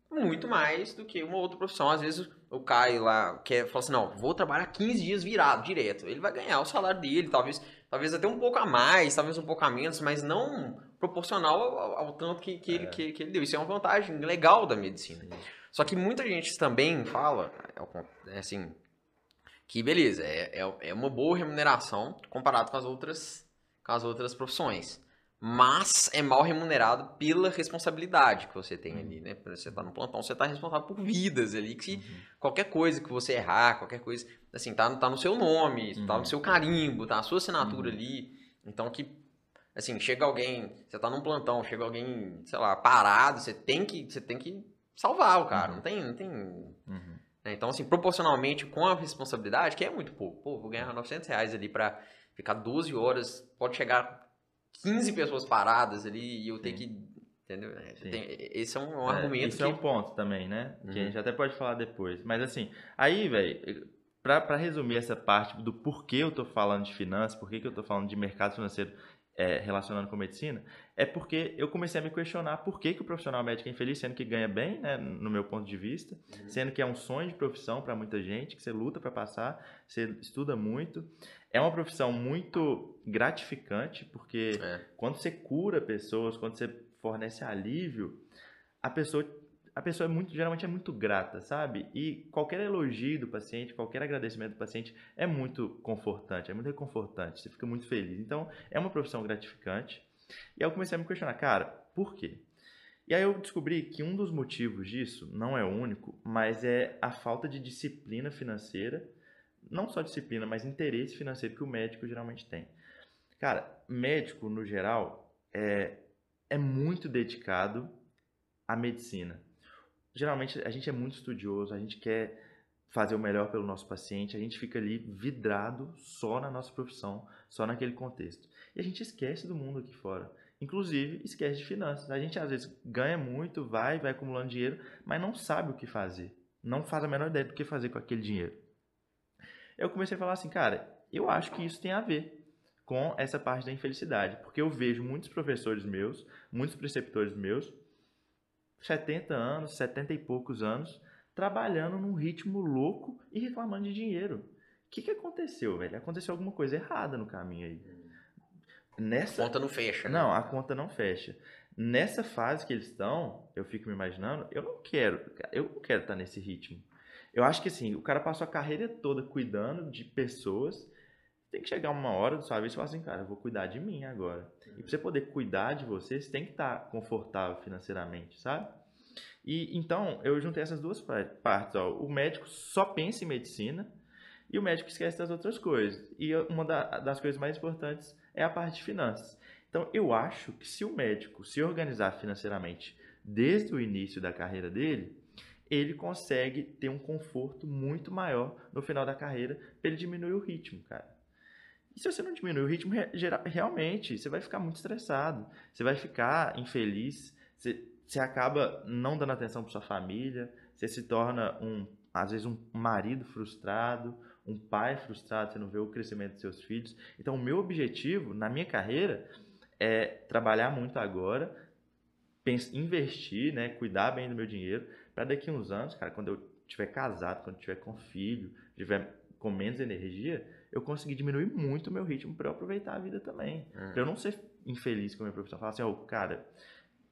muito mais do que uma outra profissão. Às vezes o Caio lá quer falar assim, não, vou trabalhar 15 dias virado, direto. Ele vai ganhar o salário dele, talvez, talvez até um pouco a mais, talvez um pouco a menos, mas não proporcional ao, ao tanto que, que, ele, que, que ele deu. Isso é uma vantagem legal da medicina. Só que muita gente também fala, é é assim, que beleza, é, é, é uma boa remuneração comparado com as outras, com as outras profissões. Mas é mal remunerado pela responsabilidade que você tem ali, né? Você tá no plantão, você tá responsável por vidas ali, que Uhum. qualquer coisa que você errar, qualquer coisa, assim, tá, tá no seu nome, tá Uhum. no seu carimbo, tá a sua assinatura Uhum. ali. Então que, assim, chega alguém, você tá num plantão, chega alguém, sei lá, parado, você tem que, você tem que salvar o cara, Uhum. não tem, não tem Uhum. né? Então, assim, proporcionalmente com a responsabilidade, que é muito pouco. Pô, vou ganhar 900 reais ali pra ficar 12 horas, pode chegar 15 pessoas paradas ali e eu ter que. Entendeu? É, tem, esse é um, um É, argumento Isso que. é um ponto também, né? Que a Uhum. gente até pode falar depois. Mas assim, aí, velho, pra, pra resumir essa parte do porquê eu tô falando de finanças, porquê que eu tô falando de mercado financeiro é, relacionando com medicina, é porque eu comecei a me questionar por que, que o profissional médico é infeliz, sendo que ganha bem, né, no meu ponto de vista, Uhum. sendo que é um sonho de profissão para muita gente, que você luta para passar, você estuda muito. É uma profissão muito gratificante, porque É. quando você cura pessoas, quando você fornece alívio, a pessoa a pessoa é muito geralmente é muito grata, sabe? E qualquer elogio do paciente, qualquer agradecimento do paciente é muito confortante, é muito reconfortante, você fica muito feliz. Então, é uma profissão gratificante. E aí eu comecei a me questionar, cara, por quê? E aí eu descobri que um dos motivos disso, não é o único, mas é a falta de disciplina financeira, não só disciplina, mas interesse financeiro que o médico geralmente tem. Cara, médico, no geral, é, é muito dedicado à medicina. Geralmente a gente é muito estudioso, a gente quer fazer o melhor pelo nosso paciente, a gente fica ali vidrado só na nossa profissão, só naquele contexto. E a gente esquece do mundo aqui fora. Inclusive, esquece de finanças. A gente às vezes ganha muito, vai, vai acumulando dinheiro, mas não sabe o que fazer. Não faz a menor ideia do que fazer com aquele dinheiro. Eu comecei a falar assim, cara, eu acho que isso tem a ver com essa parte da infelicidade, porque eu vejo muitos professores meus, muitos preceptores meus, 70 anos, 70 e poucos anos, trabalhando num ritmo louco e reclamando de dinheiro. O que, que aconteceu, velho? Aconteceu alguma coisa errada no caminho aí. Nessa, Conta não fecha. né? não, a conta não fecha. Nessa fase que eles estão, eu fico me imaginando, eu não quero, eu não quero estar nesse ritmo. Eu acho que assim, o cara passou a carreira toda cuidando de pessoas, tem que chegar uma hora da sua vez e falar assim, cara, eu vou cuidar de mim agora. E pra você poder cuidar de você, você tem que estar confortável financeiramente, sabe? E então, eu juntei essas duas pa- partes, ó. O médico só pensa em medicina e o médico esquece das outras coisas. E uma da- das coisas mais importantes é a parte de finanças. Então, eu acho que se o médico se organizar financeiramente desde o início da carreira dele, ele consegue ter um conforto muito maior no final da carreira para ele diminuir o ritmo, cara. E se você não diminuir o ritmo, realmente, você vai ficar muito estressado, você vai ficar infeliz, você, você acaba não dando atenção para sua família, você se torna um, às vezes, um marido frustrado, um pai frustrado, você não vê o crescimento dos seus filhos. Então, o meu objetivo na minha carreira é trabalhar muito agora, investir, né, cuidar bem do meu dinheiro, para daqui uns anos, cara, quando eu tiver casado, quando eu tiver com filho, tiver com menos energia, eu conseguir diminuir muito o meu ritmo para eu aproveitar a vida também. Hum. Pra eu não ser infeliz com a minha profissão. Falar assim, ó, cara,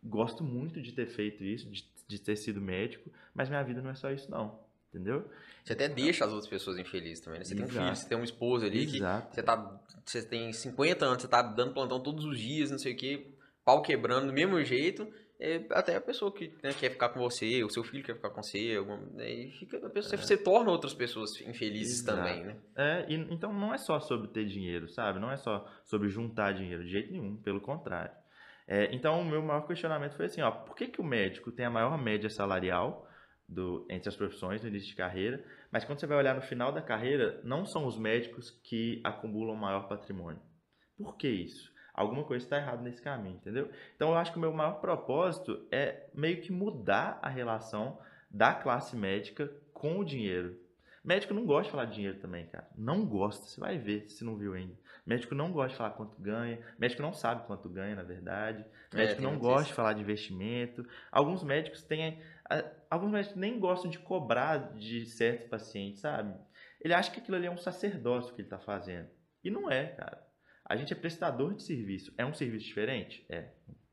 gosto muito de ter feito isso, de, de ter sido médico, mas minha vida não é só isso não, entendeu? Você até deixa as outras pessoas infelizes também, né? Você tem um Exato. filho, você tem uma esposa ali que Exato. você tá. Você tem 50 anos, você tá dando plantão todos os dias, não sei o quê, pau quebrando do mesmo jeito. É, até a pessoa que né, quer ficar com você, o seu filho quer ficar com você, alguma, aí fica, a pessoa, você torna outras pessoas infelizes Exato. também, né? É, e, então não é só sobre ter dinheiro, sabe? Não é só sobre juntar dinheiro, de jeito nenhum, pelo contrário. É, então o meu maior questionamento foi assim, ó, por que, que o médico tem a maior média salarial do, entre as profissões no início de carreira, mas quando você vai olhar no final da carreira, não são os médicos que acumulam maior patrimônio. Por que isso? Alguma coisa está errada nesse caminho, entendeu? Então eu acho que o meu maior propósito é meio que mudar a relação da classe médica com o dinheiro. Médico não gosta de falar de dinheiro também, cara. Não gosta. Você vai ver se não viu ainda. Médico não gosta de falar quanto ganha. Médico não sabe quanto ganha, na verdade. É, Médico tem não gosta isso. de falar de investimento. Alguns médicos têm. a- Alguns médicos nem gostam de cobrar de certos pacientes, sabe? Ele acha que aquilo ali é um sacerdócio que ele está fazendo. E não é, cara. A gente é prestador de serviço. É um serviço diferente? É,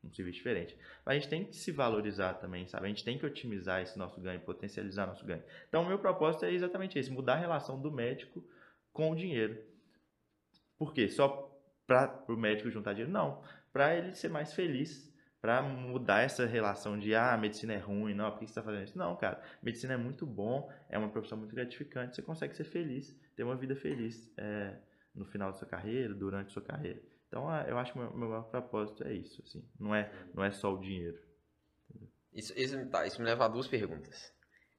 um serviço diferente. Mas a gente tem que se valorizar também, sabe? A gente tem que otimizar esse nosso ganho, potencializar nosso ganho. Então, o meu propósito é exatamente esse: mudar a relação do médico com o dinheiro. Por quê? Só para o médico juntar dinheiro? Não. Para ele ser mais feliz. Para mudar essa relação de, ah, a medicina é ruim, não, por que você está fazendo isso? Não, cara. Medicina é muito bom, é uma profissão muito gratificante, você consegue ser feliz, ter uma vida feliz é, no final da sua carreira, durante a sua carreira. Então, ah, eu acho que o meu, maior propósito é isso, assim. Não é, não é só o dinheiro. Isso, isso, tá, isso me leva a duas perguntas.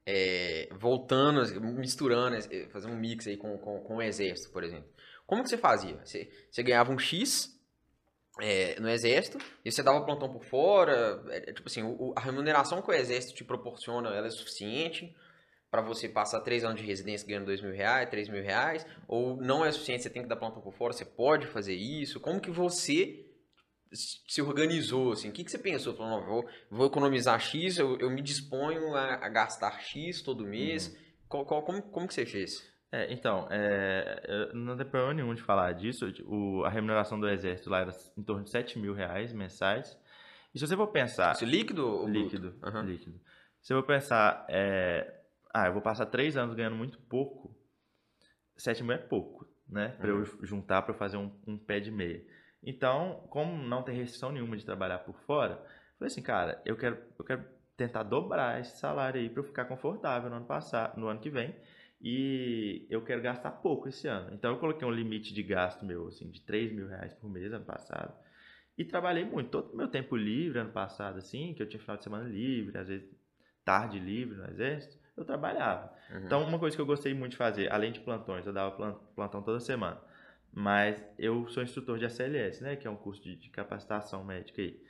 É, voltando, misturando, é, fazer um mix aí com, com, com o exército, por exemplo. Como que você fazia? Você, você ganhava um X é, no exército e você dava plantão por fora? É, tipo assim, o, a remuneração que o exército te proporciona, ela é suficiente para você passar três anos de residência ganhando dois mil reais, três mil reais? Ou não é suficiente, você tem que dar plantão por fora, você pode fazer isso? Como que você se organizou, assim? O que, que você pensou? Falou, não, vou, vou economizar X, eu, eu me disponho a, a, gastar X todo mês. Uhum. Qual, qual, como, como que você fez? É, então, é, não tem problema nenhum de falar disso. O, a remuneração do exército lá era em torno de 7 mil reais mensais. E se você for pensar... Isso líquido ou Líquido, uhum. líquido. Se eu for pensar, é, ah, eu vou passar três anos ganhando muito pouco, 7 mil é pouco, né? Para uhum. eu juntar para fazer um, um pé de meia. Então, como não tem restrição nenhuma de trabalhar por fora, falei assim, cara, eu quero, eu quero tentar dobrar esse salário aí para eu ficar confortável no ano passado, no ano que vem. E eu quero gastar pouco esse ano. Então eu coloquei um limite de gasto meu, assim, de 3 mil reais por mês ano passado. E trabalhei muito. Todo o meu tempo livre ano passado, assim, que eu tinha final de semana livre, às vezes tarde livre no exército, eu trabalhava. Uhum. Então, uma coisa que eu gostei muito de fazer, além de plantões, eu dava plantão toda semana. Mas eu sou instrutor de ACLS, né? Que é um curso de, de capacitação médica aí.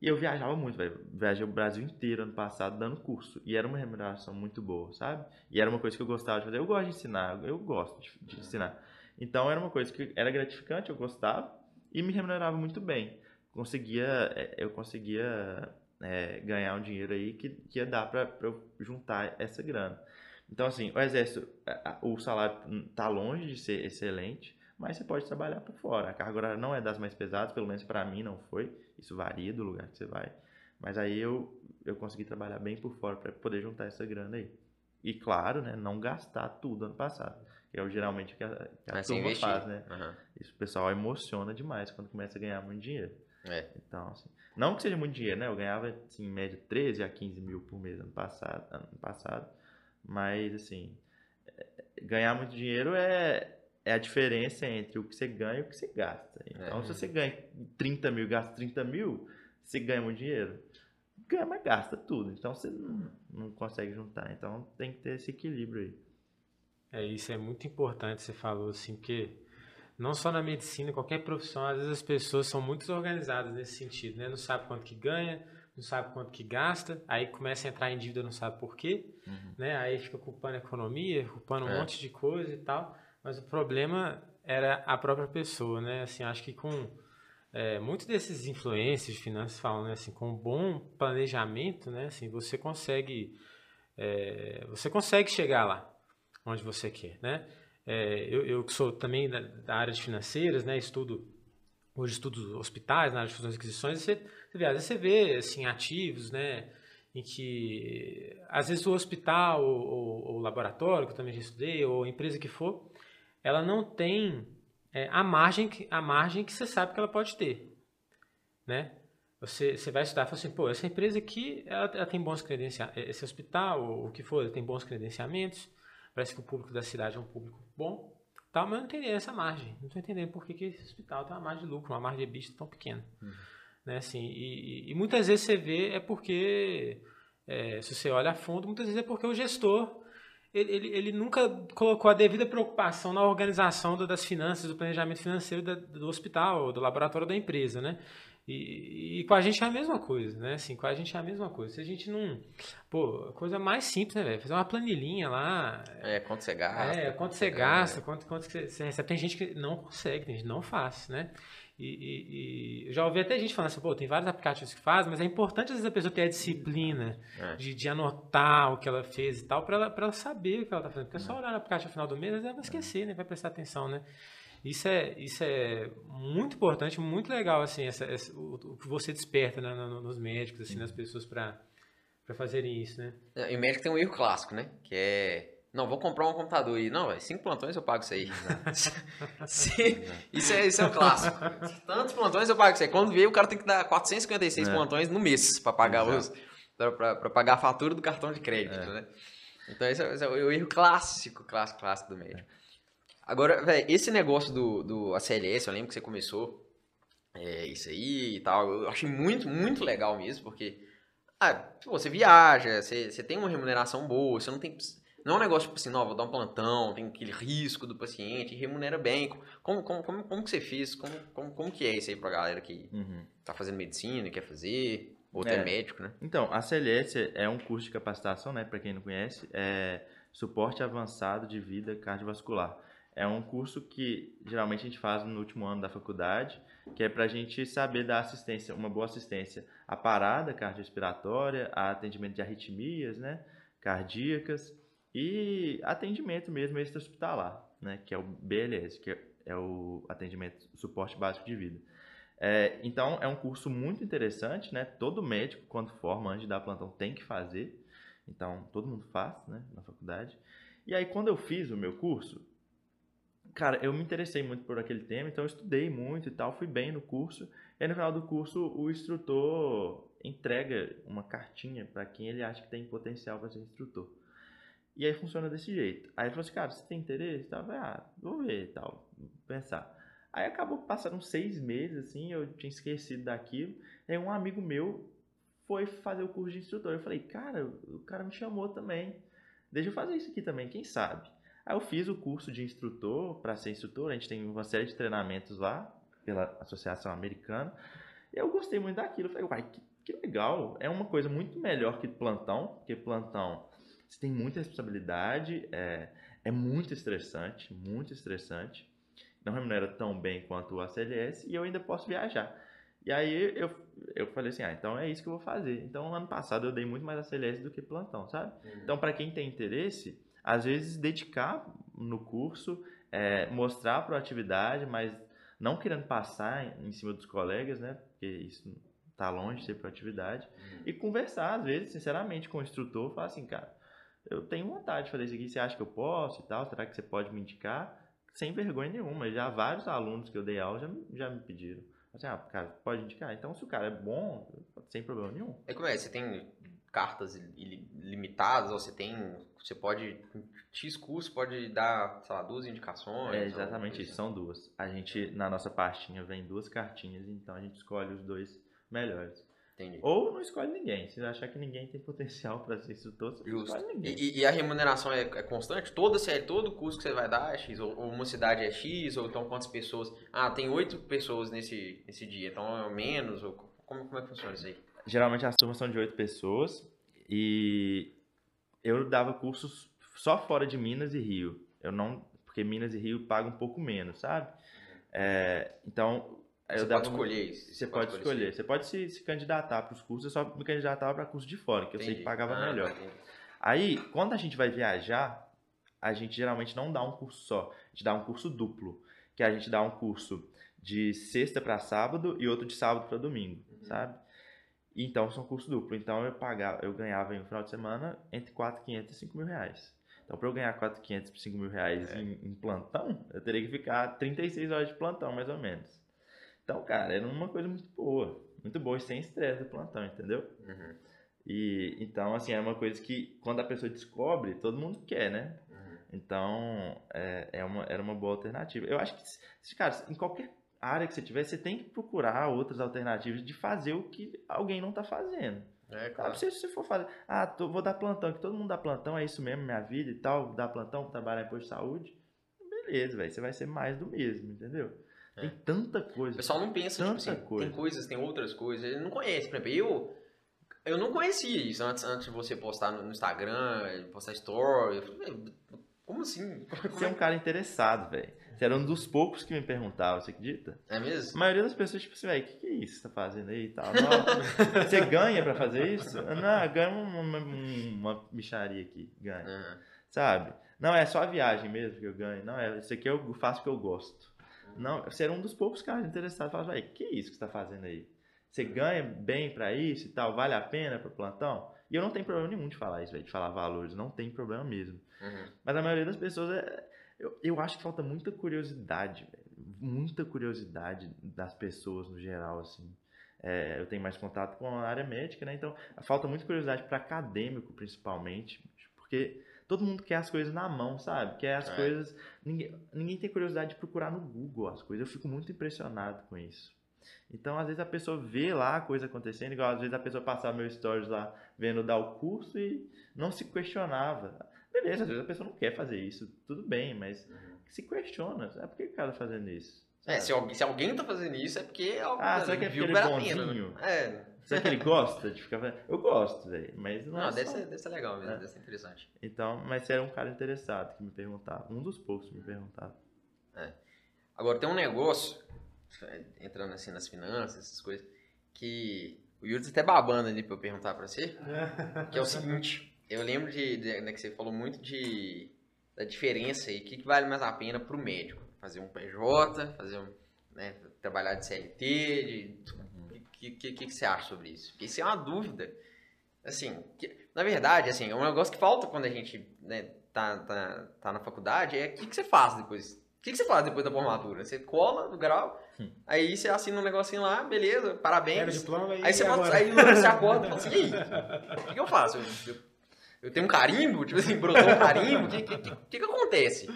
E eu viajava muito, velho. Viajei o Brasil inteiro ano passado dando curso. E era uma remuneração muito boa, sabe? E era uma coisa que eu gostava de fazer. Eu gosto de ensinar, eu gosto de, de ensinar. Então era uma coisa que era gratificante, eu gostava e me remunerava muito bem. Conseguia, é, eu conseguia é, ganhar um dinheiro aí que, que ia dar para eu juntar essa grana. Então, assim, o exército, o salário tá longe de ser excelente, mas você pode trabalhar por fora. A carga horária não é das mais pesadas, pelo menos para mim não foi. Isso varia do lugar que você vai. Mas aí eu, eu consegui trabalhar bem por fora para poder juntar essa grana aí. E claro, né, não gastar tudo ano passado. Que é geralmente o que a, que a turma investir. faz, né? Uhum. Isso o pessoal emociona demais quando começa a ganhar muito dinheiro. É. Então, assim, não que seja muito dinheiro, né? Eu ganhava, assim, em média 13 a 15 mil por mês ano passado. Ano passado mas, assim, é, ganhar muito dinheiro é, é a diferença entre o que você ganha e o que você gasta. Então, é. se você ganha 30 mil e gasta 30 mil, você ganha muito dinheiro. Ganha, mas gasta tudo. Então, você não, não consegue juntar. Então, tem que ter esse equilíbrio aí. É, isso é muito importante, você falou assim, porque não só na medicina, qualquer profissão, às vezes as pessoas são muito desorganizadas nesse sentido, né? Não sabe quanto que ganha, não sabe quanto que gasta, aí começa a entrar em dívida, não sabe por quê, uhum. né? Aí fica culpando a economia, culpando um é. monte de coisa e tal. Mas o problema era a própria pessoa, né? Assim, acho que com é, muitos desses influências de finanças falam, né? Assim, com um bom planejamento, né? Assim, você consegue é, você consegue chegar lá onde você quer, né? É, eu, eu que sou também da, da, área de financeiras, né? Estudo hoje estudo hospitais, na área de fusões e aquisições, você, você vê, às vezes você vê assim ativos, né? em que às vezes o hospital ou, o laboratório que eu também já estudei ou empresa que for ela não tem é, a, margem a margem que você sabe que ela pode ter. Né? Você, você vai estudar e fala assim, pô, essa empresa aqui, ela, ela tem bons credenciamentos, esse hospital, ou o que for, tem bons credenciamentos, parece que o público da cidade é um público bom, tal, mas eu não entendi essa margem. Não estou entendendo por que, que esse hospital tem uma margem de lucro, uma margem de bicho tão pequena. Uhum. Né, assim, e, e, muitas vezes você vê é porque, é, se você olha a fundo, muitas vezes é porque o gestor ele, ele, ele, nunca colocou a devida preocupação na organização das finanças, do planejamento financeiro da, do hospital, do laboratório da empresa, né? E, e, com a gente é a mesma coisa, né? Assim, com a gente é a mesma coisa. Se a gente não. Pô, coisa mais simples, né, velho? Fazer uma planilhinha lá. É, quanto você gasta. É, quanto você gasta, quanto, quanto você, você recebe. Tem gente que não consegue, tem gente que não faz, né? E, e, e, já ouvi até gente falando assim, pô, tem vários aplicativos que fazem, mas é importante às vezes a pessoa ter a disciplina é. de, de, anotar o que ela fez e tal, para ela, ela saber o que ela está fazendo. Porque é só olhar no aplicativo no final do mês, ela vai esquecer, né? Vai prestar atenção, né? Isso é, isso é muito importante, muito legal, assim, essa, essa o, o, que você desperta né, nos médicos, assim, nas pessoas para fazerem isso, né? É, e o médico tem um erro clássico, né? Que é não, vou comprar um computador aí. Não, cinco plantões eu pago isso aí. isso, é, isso é o clássico. Tantos plantões eu pago isso aí. Quando vê, o cara tem que dar 456 é. plantões no mês para pagar os para pagar a fatura do cartão de crédito, é. né? Então esse é, esse é, o erro clássico, clássico, clássico do médico. Agora, velho, esse negócio do, do ACLS, eu lembro que você começou é, isso aí e tal. Eu achei muito, muito legal mesmo, porque ah, você viaja, você, você tem uma remuneração boa, você não tem Não é um negócio tipo assim, não, vou dar um plantão, tem aquele risco do paciente, remunera bem. Como, como, como, como que você fez? Como, como, como que é isso aí pra galera que Uhum. tá fazendo medicina, quer fazer, ou É. até médico, né? Então, a CLS é um curso de capacitação, né? Para quem não conhece, é suporte avançado de vida cardiovascular. É um curso que geralmente a gente faz no último ano da faculdade, que é para a gente saber dar assistência, uma boa assistência à parada cardiorrespiratória, a atendimento de arritmias, né? Cardíacas e atendimento mesmo extra-hospitalar, né? Que é o BLS, que é o atendimento suporte básico de vida. É, então, é um curso muito interessante, né? Todo médico, quando forma, antes de dar plantão, tem que fazer. Então, todo mundo faz, né? Na faculdade. E aí, quando eu fiz o meu curso, cara, eu me interessei muito por aquele tema, então eu estudei muito e tal, fui bem no curso. E aí, no final do curso, o instrutor entrega uma cartinha para quem ele acha que tem potencial para ser instrutor. E aí funciona desse jeito. Aí ele falou assim, cara, você tem interesse? Falei, ah, vou ver e tal, vou pensar. Aí acabou que passaram seis meses, assim, eu tinha esquecido daquilo. E aí um amigo meu foi fazer o curso de instrutor. Eu falei, cara, o cara me chamou também. Deixa eu fazer isso aqui também, quem sabe? Aí eu fiz o curso de instrutor para ser instrutor. A gente tem uma série de treinamentos lá, pela Associação Americana. E eu gostei muito daquilo. Eu falei, uai, que, que legal. É uma coisa muito melhor que plantão, porque plantão você tem muita responsabilidade, é, é muito estressante, muito estressante. Não remunera tão bem quanto o ACLS e eu ainda posso viajar. E aí eu, eu falei assim, ah, então é isso que eu vou fazer. Então ano passado eu dei muito mais ACLS do que plantão, sabe? Então para quem tem interesse, às vezes dedicar no curso, é, mostrar a proatividade, mas não querendo passar em cima dos colegas, né? Porque isso tá longe de ser proatividade. E conversar, às vezes, sinceramente, com o instrutor, falar assim, cara, eu tenho vontade de fazer isso aqui, você acha que eu posso e tal? Será que você pode me indicar? Sem vergonha nenhuma. Já vários alunos que eu dei aula já, me- já me pediram. Assim, ah, cara, pode indicar. Então, se o cara é bom, sem problema nenhum. É como é? Você tem cartas ili- limitadas, ou você tem. Você pode. X curso pode dar, sei lá, duas indicações. É exatamente isso, são duas. A gente, na nossa pastinha, vem duas cartinhas, então a gente escolhe os dois melhores. Entendi. Ou não escolhe ninguém. Se achar que ninguém tem potencial para ser instrutor, você não Justo. escolhe ninguém. E, e a remuneração é, é constante? Toda série, todo curso que você vai dar é X? Ou, ou uma cidade é X? Ou então quantas pessoas? Ah, tem oito pessoas nesse, nesse dia, então é menos? Ou como, como é que funciona isso aí? Geralmente as turmas são de oito pessoas e eu dava cursos só fora de Minas e Rio. Eu não, porque Minas e Rio pagam um pouco menos, sabe? É, então eu Você dava pode escolher isso. Você pode escolher. Você pode se, se candidatar para os cursos. Eu só me candidatava para curso de fora, que eu sei que pagava Ah, melhor. entendi. Aí, quando a gente vai viajar, a gente geralmente não dá um curso só. A gente dá um curso duplo. Que a gente dá um curso de sexta para sábado e outro de sábado para domingo, Uhum. sabe? Então, são curso duplo. Então, eu pagava, eu ganhava em um final de semana entre 4.500 e 5 mil reais. Então, para eu ganhar 4.500 e 5 mil reais É. em, em plantão, eu teria que ficar 36 horas de plantão, mais ou menos. Então, cara, era uma coisa muito boa. Muito boa e sem estresse do plantão, entendeu? Uhum, E então, assim, é uma coisa que quando a pessoa descobre, todo mundo quer, né? uhum. Então, é, é uma, era uma boa alternativa. Eu acho que, cara, em qualquer área que você tiver, você tem que procurar outras alternativas de fazer o que alguém não tá fazendo. É, Sabe? claro. Se você for fazer, ah, tô- vou dar plantão, que todo mundo dá plantão, é isso mesmo, minha vida e tal, dar plantão, trabalhar em posto de saúde, beleza, velho, você vai ser mais do mesmo, entendeu? Tem É. tanta O coisa. pessoal não pensa, tipo Tanta assim, coisa. tem coisas, tem outras coisas, ele não conhece. Por exemplo, eu, eu não conhecia isso antes, antes de você postar no, Instagram, postar story. Eu falei, "Meu, como assim? Você é um cara interessado, velho. Você era um dos poucos que me perguntava, você acredita? É A mesmo? maioria das pessoas, tipo assim, velho, o que, que é isso que você tá fazendo aí e tal? Não, você ganha pra fazer isso? Não, ganha uma, uma, uma micharia aqui, ganha. Aham. Sabe? Não, é só a viagem mesmo que eu ganho. Não, é isso aqui eu faço porque eu gosto. Não, você era um dos poucos caras interessados. Falava, velho, que é isso que você tá fazendo aí? Você ganha bem pra isso e tal? Vale a pena pro plantão? E eu não tenho problema nenhum de falar isso, velho, de falar valores. Não tem problema mesmo. Uhum. Mas a maioria das pessoas é. Eu, eu acho que falta muita curiosidade, velho. Muita curiosidade das pessoas no geral, assim. É, eu tenho mais contato com a área médica, né? Então, falta muita curiosidade para acadêmico, principalmente. Porque todo mundo quer as coisas na mão, sabe? Quer as É. coisas. Ninguém, ninguém tem curiosidade de procurar no Google as coisas. Eu fico muito impressionado com isso. Então, às vezes a pessoa vê lá a coisa acontecendo, igual às vezes a pessoa passava meu stories lá vendo dar o curso e não se questionava. Beleza, às vezes a pessoa não quer fazer isso, tudo bem, mas se questiona, é por que o cara tá fazendo isso? É, se alguém, se alguém tá fazendo isso é porque algo Ah, será que é é bonzinho? É. Será que ele gosta de ficar fazendo? Eu gosto, velho, mas não, Não, é deve só- ser, deve ser legal mesmo, É. deve ser interessante. Então, mas era um cara interessado que me perguntava, um dos poucos que me perguntava. Agora, tem um negócio, entrando assim nas finanças, essas coisas, que o Yuri tá até babando ali pra eu perguntar pra você, que é o seguinte, eu lembro de, de- né, que você falou muito de, da diferença aí, o que, que vale mais a pena pro médico? Fazer um PJ, fazer um, né, trabalhar de CLT, de, o que, que, que, que você acha sobre isso? Porque isso é uma dúvida, assim, na verdade, assim, é um negócio que falta quando a gente, né, tá, tá, tá na faculdade, é o que, que você faz depois? O que, que você faz depois da formatura? Você cola no grau, Hum. aí você assina um negocinho lá, beleza, Pega o parabéns. diploma e Aí você, aí você acorda e fala assim, e aí? O que, que eu faço? Eu, eu- eu tenho um carimbo? Tipo assim, brotou um carimbo? O que, que, que, que acontece?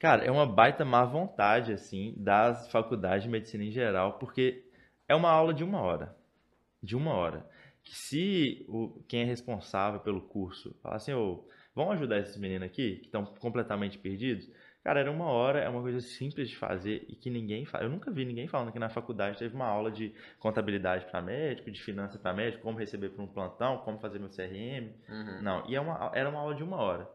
Cara, é uma baita má vontade, assim, das faculdades de medicina em geral, porque é uma aula de uma hora. De uma hora. Que se o, quem é responsável pelo curso falar assim, ô, vamos ajudar esses meninos aqui, que estão completamente perdidos? Cara, era uma hora, é uma coisa simples de fazer e que ninguém faz. Eu nunca vi ninguém falando que na faculdade teve uma aula de contabilidade para médico, de finanças para médico, como receber por um plantão, como fazer meu CRM. Uhum. Não, e é uma, era uma aula de uma hora.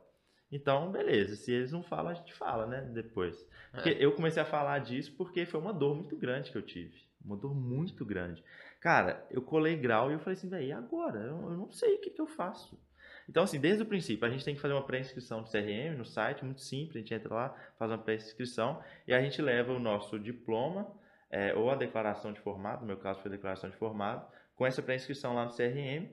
Então, beleza, se eles não falam, a gente fala, né, depois. Porque É. eu comecei a falar disso porque foi uma dor muito grande que eu tive. Uma dor muito grande. Cara, eu colei grau e eu falei assim, velho, e agora? Eu, eu não sei o que, que eu faço. Então, assim, desde o princípio, a gente tem que fazer uma pré-inscrição do CRM no site, muito simples, a gente entra lá, faz uma pré-inscrição e a gente leva o nosso diploma é, ou a declaração de formado, no meu caso foi a declaração de formado, com essa pré-inscrição lá no CRM.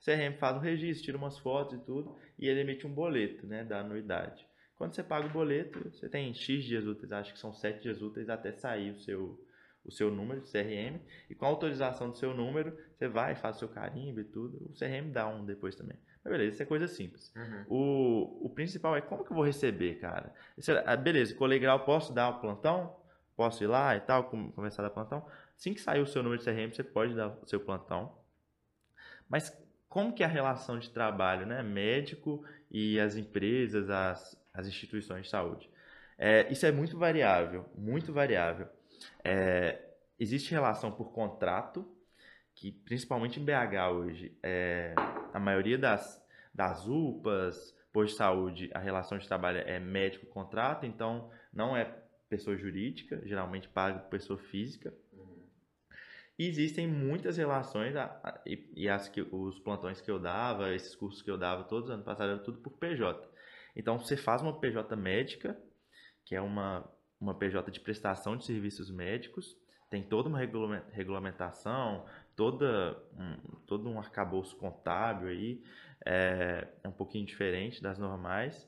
O CRM faz um registro, tira umas fotos e tudo, e ele emite um boleto, né, da anuidade. Quando você paga o boleto, você tem X dias úteis, acho que são 7 dias úteis até sair o seu, o seu número de CRM, e com a autorização do seu número, você vai, faz o seu carimbo e tudo, o CRM dá um depois também. Mas beleza, isso é coisa simples. Uhum. O, o principal é como que eu vou receber, cara? Será- ah, beleza, colei grau, posso dar o plantão? Posso ir lá e tal, com- começar a dar plantão? Assim que sair o seu número de CRM, você pode dar o seu plantão. Mas como que é a relação de trabalho, né? Médico e as empresas, as, as instituições de saúde. É, isso é muito variável, muito variável. É, existe relação por contrato, que principalmente em BH hoje, é, a maioria das, das UPAs, posto de saúde, a relação de trabalho é médico-contrato, então não é pessoa jurídica, geralmente paga por pessoa física. E existem muitas relações, a- a- e, e as que, os plantões que eu dava, esses cursos que eu dava todos os anos passados, era tudo por PJ. Então você faz uma PJ médica, que é uma, uma PJ de prestação de serviços médicos, tem toda uma regulamen- regulamentação, toda um, todo um arcabouço contábil aí, é, é um pouquinho diferente das normais,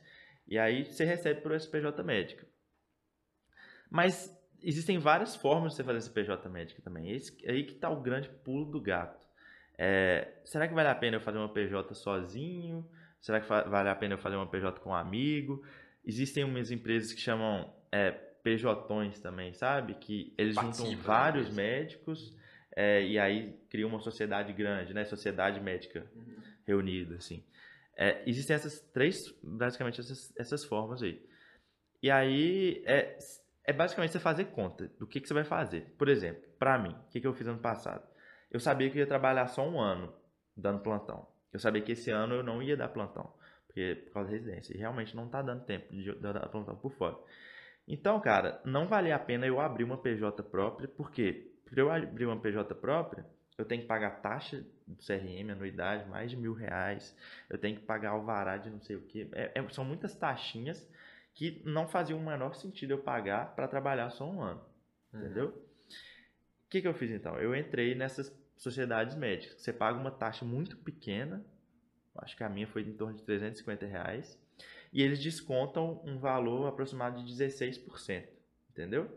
e aí você recebe por SPJ médica. Mas existem várias formas de você fazer essa PJ médica também. Esse, aí que está o grande pulo do gato. É, será que vale a pena eu fazer uma PJ sozinho? Será que vale a pena eu fazer uma PJ com um amigo? Existem umas empresas que chamam é, PJões também, sabe? Que eles juntam da vários médicos é, e aí criam uma sociedade grande, né? Sociedade médica reunida, assim. É, existem essas três, basicamente, essas, essas formas aí. E aí, é, é basicamente você fazer conta do que, que você vai fazer. Por exemplo, para mim, o que, que eu fiz ano passado? Eu sabia que eu ia trabalhar só um ano dando plantão. Eu sabia que esse ano eu não ia dar plantão, porque, por causa da residência. E realmente não tá dando tempo de eu dar plantão por fora. Então, cara, não valia a pena eu abrir uma PJ própria, porque para eu abrir uma PJ própria, eu tenho que pagar taxa do CRM, anuidade, mais de mil reais. Eu tenho que pagar alvará de não sei o que. são muitas taxinhas que não faziam o menor sentido eu pagar para trabalhar só um ano. Uhum. Entendeu? O que, que eu fiz então? Eu entrei nessas sociedades médicas. Você paga uma taxa muito pequena, acho que a minha foi em torno de 350 reais, e eles descontam um valor aproximado de 16%. Entendeu?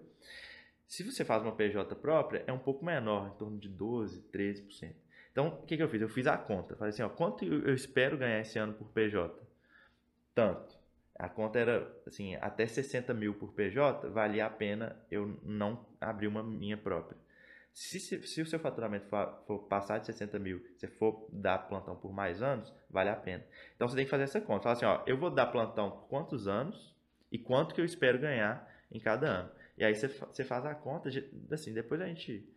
Se você faz uma PJ própria, é um pouco menor, em torno de 12%, 13%. Então, o que, que eu fiz? Eu fiz a conta. Falei assim, ó, quanto eu espero ganhar esse ano por PJ? Tanto. A conta era, assim, até 60 mil por PJ, valia a pena eu não abrir uma minha própria. Se, se, se o seu faturamento for, for, passar de 60 mil, você for dar plantão por mais anos, vale a pena. Então você tem que fazer essa conta. Fala assim, ó, eu vou dar plantão por quantos anos e quanto que eu espero ganhar em cada ano. E aí você, você faz a conta, assim, depois a gente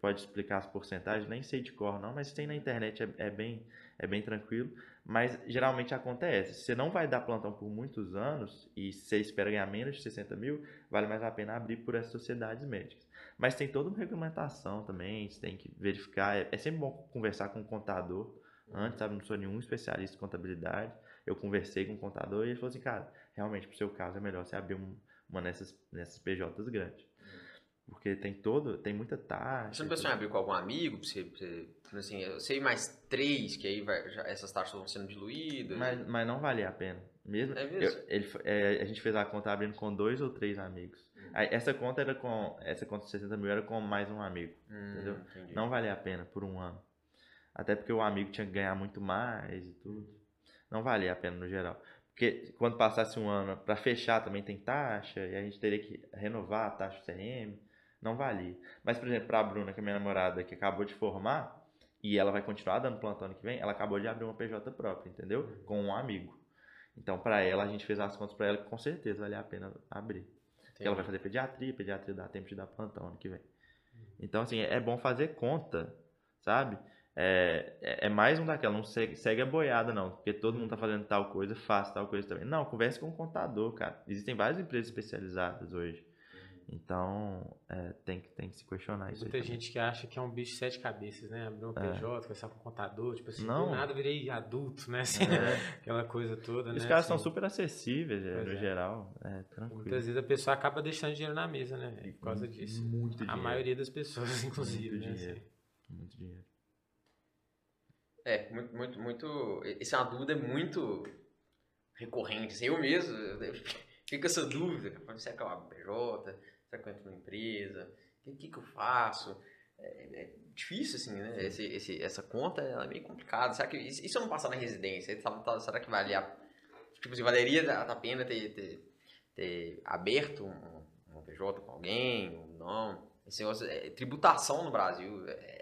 pode explicar as porcentagens, nem sei de cor não, mas tem na internet, é, é, bem, é bem tranquilo. Mas geralmente acontece, você não vai dar plantão por muitos anos e você espera ganhar menos de 60 mil, vale mais a pena abrir por essas sociedades médicas. Mas tem toda uma regulamentação também, você tem que verificar, é, é sempre bom conversar com o contador antes, sabe? Não sou nenhum especialista em contabilidade, eu conversei com o contador e ele falou assim, cara, realmente pro seu caso é melhor você abrir uma nessas, nessas PJs grandes. Porque tem todo, tem muita taxa. Você não pensou em abrir com algum amigo? Pra você, pra você, assim, eu sei mais três, que aí vai, já, essas taxas vão sendo diluídas. Mas, mas não valia a pena. Mesmo, é mesmo? Eu, ele, é, a gente fez a conta abrindo com dois ou três amigos. Hum. Aí, essa conta era com. Essa conta de 60 mil era com mais um amigo. Hum, entendeu? Entendi. Não valia a pena por um ano. Até porque o amigo tinha que ganhar muito mais e tudo. Não valia a pena no geral. Porque quando passasse um ano para fechar também tem taxa, e a gente teria que renovar a taxa do CRM não valia. Mas, por exemplo, para a Bruna, que é minha namorada, que acabou de formar, e ela vai continuar dando plantão ano que vem, ela acabou de abrir uma PJ própria, entendeu? Com um amigo. Então, para ela, a gente fez as contas para ela que com certeza vale a pena abrir. Porque ela vai fazer pediatria, pediatria dá tempo de dar plantão ano que vem. Então, assim, é bom fazer conta, sabe? É, é, é mais um daquela, não segue, segue a boiada, não. Porque todo mundo tá fazendo tal coisa, faz tal coisa também. Não, converse com o contador, cara. Existem várias empresas especializadas hoje. Então, é, tem, que, tem que se questionar isso. Muita gente que acha que é um bicho de sete cabeças, né? Abrir um PJ, é. conversar com o contador, tipo assim, não. do nada virei adulto, né? Assim, é. Aquela coisa toda, Os né? caras assim, são super acessíveis, é, no é. geral. É, tranquilo. Muitas vezes a pessoa acaba deixando dinheiro na mesa, né? Por causa disso. Muito dinheiro. A maioria das pessoas, inclusive. Muito né? dinheiro. Assim. Muito dinheiro. É, muito, muito, muito. Essa é uma dúvida muito recorrente. Assim, eu mesmo, eu fico essa dúvida. Será que é uma PJ? Será que eu entro numa empresa? O que, que, eu faço? É, é, difícil, assim, né? Esse, esse, essa conta é meio complicada. Será que, e, se eu não passar na residência? Será que vale a, tipo, assim, valeria a pena ter, ter, ter aberto um, um PJ com alguém ou não? Esse negócio, é, tributação no Brasil é,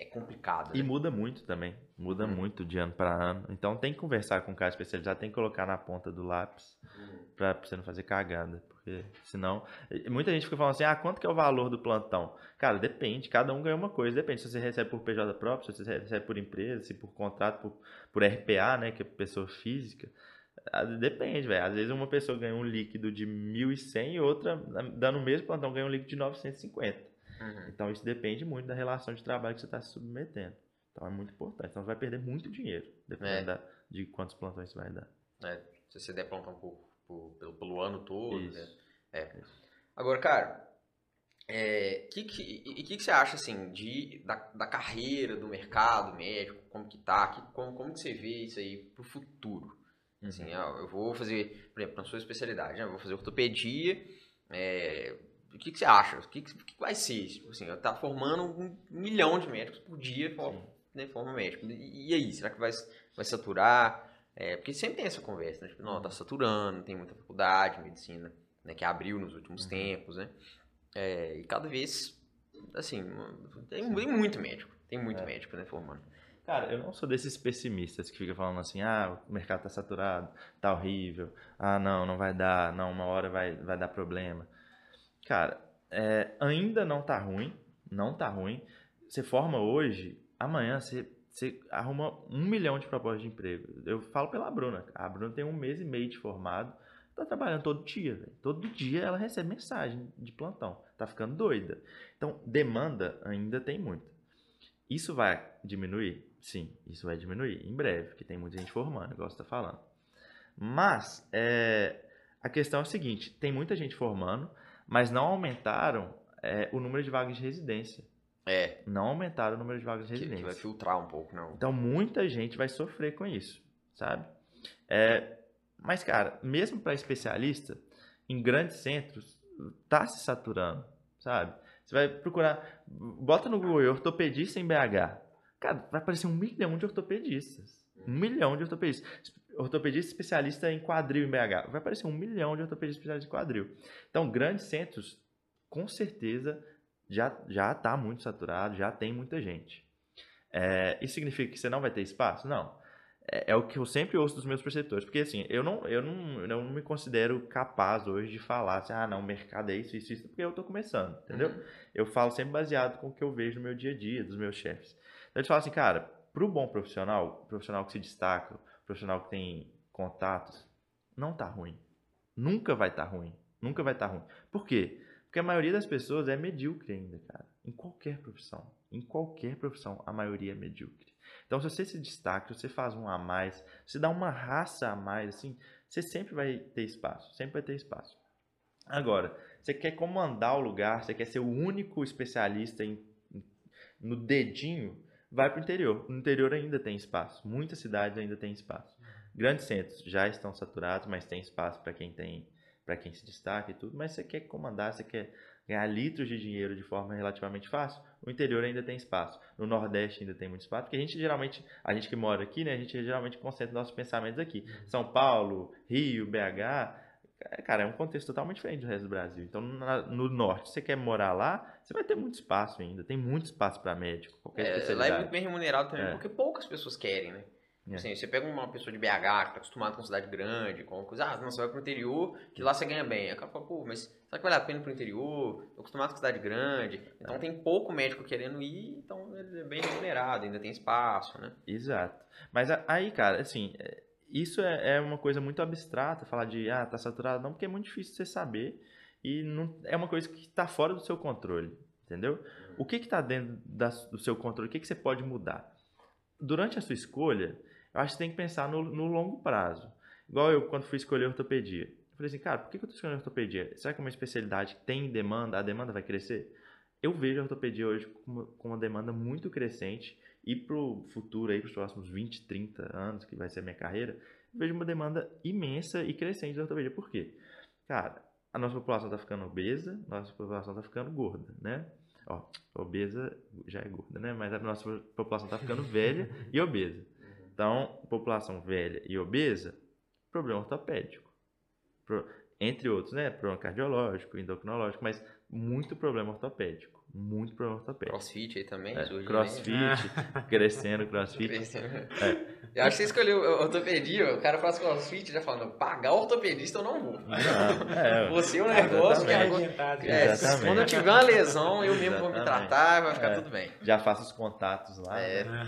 é complicado. E né? muda muito também. Muda hum. muito de ano para ano. Então tem que conversar com um cara especializado, tem que colocar na ponta do lápis hum. para você não fazer cagada. Porque senão. Muita gente fica falando assim: ah, quanto que é o valor do plantão? Cara, depende, cada um ganha uma coisa. Depende se você recebe por PJ próprio, se você recebe por empresa, se por contrato, por, por RPA, né? Que é pessoa física. Depende, velho. Às vezes uma pessoa ganha um líquido de 1.100 e outra, dando o mesmo plantão, ganha um líquido de 950. Uhum. Então isso depende muito da relação de trabalho que você está se submetendo. Então é muito importante. Então você vai perder muito dinheiro, dependendo é. da, de quantos plantões você vai dar. É, se você der plantão por por, pelo, pelo ano todo. Né? Isso. Né? É. Agora, cara, é, que, que, e o que, que, você acha assim de, da, da carreira do mercado médico, como que tá, que, como, como que você vê isso aí pro futuro? Assim, uhum. Assim, eu vou fazer, por exemplo, na sua especialidade, né? eu vou fazer ortopedia, é, o que, que você acha? O que, que vai ser? Tipo assim, tá formando um milhão de médicos por dia, forma, né, forma médico. E, e aí, será que vai, vai saturar? É, porque sempre tem essa conversa, né? Tipo, não, tá uhum. saturando, tem muita faculdade, medicina, né? Que abriu nos últimos uhum. tempos, né? É, e cada vez, assim, tem, tem muito médico, tem muito é. médico, né, formando. Cara, eu não sou desses pessimistas que ficam falando assim, ah, o mercado tá saturado, tá horrível, ah, não, não vai dar, não, uma hora vai, vai dar problema. Cara, é, ainda não tá ruim, não tá ruim. Você forma hoje, amanhã você você arruma um milhão de propostas de emprego. Eu falo pela Bruna. A Bruna tem um mês e meio de formado, tá trabalhando todo dia. Véio. Todo dia ela recebe mensagem de plantão. Tá ficando doida. Então, demanda ainda tem muita. Isso vai diminuir? Sim, isso vai diminuir em breve, porque tem muita gente formando, igual você está falando. Mas é, a questão é a seguinte: tem muita gente formando, mas não aumentaram é, o número de vagas de residência. É. Não aumentaram o número de vagas de residência. Que vai filtrar um pouco, não. Então muita gente vai sofrer com isso, sabe? É, mas, cara, mesmo para especialista, em grandes centros, tá se saturando, sabe? Você vai procurar, bota no Google ortopedista em BH. Cara, vai aparecer um milhão de ortopedistas. Um milhão de ortopedistas. Ortopedista especialista em quadril em BH. Vai aparecer um milhão de ortopedistas especialistas em quadril. Então, grandes centros, com certeza, já já está muito saturado, já tem muita gente. É, isso significa que você não vai ter espaço? Não. É, é, o que eu sempre ouço dos meus preceptores. Porque assim, eu não, eu não, eu não me considero capaz hoje de falar assim, ah, não, o mercado é isso, isso, isso, porque eu estou começando, entendeu? Uhum. Eu falo sempre baseado com o que eu vejo no meu dia a dia, dos meus chefes. Então eles falam assim, cara, para o bom profissional, profissional que se destaca, profissional que tem contatos, não tá ruim. Nunca vai estar tá ruim. Nunca vai estar tá ruim. Por quê? Porque a maioria das pessoas é medíocre ainda, cara. Em qualquer profissão. Em qualquer profissão, a maioria é medíocre. Então, se você se destaca, se você faz um a mais, se dá uma raça a mais, assim, você sempre vai ter espaço. Sempre vai ter espaço. Agora, você quer comandar o lugar, você quer ser o único especialista em, no dedinho, vai para o interior. No interior ainda tem espaço. Muitas cidades ainda tem espaço. Grandes centros já estão saturados, mas tem espaço para quem tem, para quem se destaca e tudo. Mas você quer comandar, você quer ganhar litros de dinheiro de forma relativamente fácil, o interior ainda tem espaço. No Nordeste ainda tem muito espaço, porque a gente geralmente, a gente que mora aqui, né, a gente geralmente concentra nossos pensamentos aqui. Uhum. São Paulo, Rio, BH, cara, é um contexto totalmente diferente do resto do Brasil. Então, na, no norte, você quer morar lá, você vai ter muito espaço ainda. Tem muito espaço para médico. Qualquer é, lá é muito bem remunerado também, é. porque poucas pessoas querem, né? É. Assim, você pega uma pessoa de BH que tá acostumada com cidade grande, com coisa, ah, não, você vai pro interior, que lá você ganha bem. Aí o cara fala, pô, mas será que vale a pena pro interior? Tô acostumado com cidade grande. Então é. tem pouco médico querendo ir, então ele é bem remunerado, ainda tem espaço, né? Exato. Mas aí, cara, assim, é, isso é, é uma coisa muito abstrata, falar de, ah, tá saturado, não, porque é muito difícil você saber e não, é uma coisa que está fora do seu controle, entendeu? O que está dentro da, do seu controle? O que, que você pode mudar? Durante a sua escolha, eu acho que você tem que pensar no, no longo prazo. Igual eu, quando fui escolher ortopedia. Eu falei assim, cara, por que eu estou escolhendo ortopedia? Será que é uma especialidade que tem demanda, a demanda vai crescer? Eu vejo a ortopedia hoje com uma, com uma demanda muito crescente e para o futuro, para os próximos 20, 30 anos, que vai ser a minha carreira, vejo uma demanda imensa e crescente da ortopedia. Por quê? Cara, a nossa população está ficando obesa, nossa população está ficando gorda, né? Ó, obesa já é gorda, né? Mas a nossa população está ficando velha e obesa. Então, população velha e obesa, problema ortopédico. Pro, entre outros, né? Problema cardiológico, endocrinológico, mas muito problema ortopédico. Muito problema ortopédico. Crossfit aí também? É, crossfit, crescendo, crossfit. Crescendo. É. Eu acho que você escolheu ortopedia, o cara faz crossfit já falando, pagar ortopedista eu não vou. Não, é, você é um negócio que é, é, quando eu tiver uma lesão, eu mesmo vou me tratar, vai ficar é. tudo bem. Já faço os contatos lá. É. Né?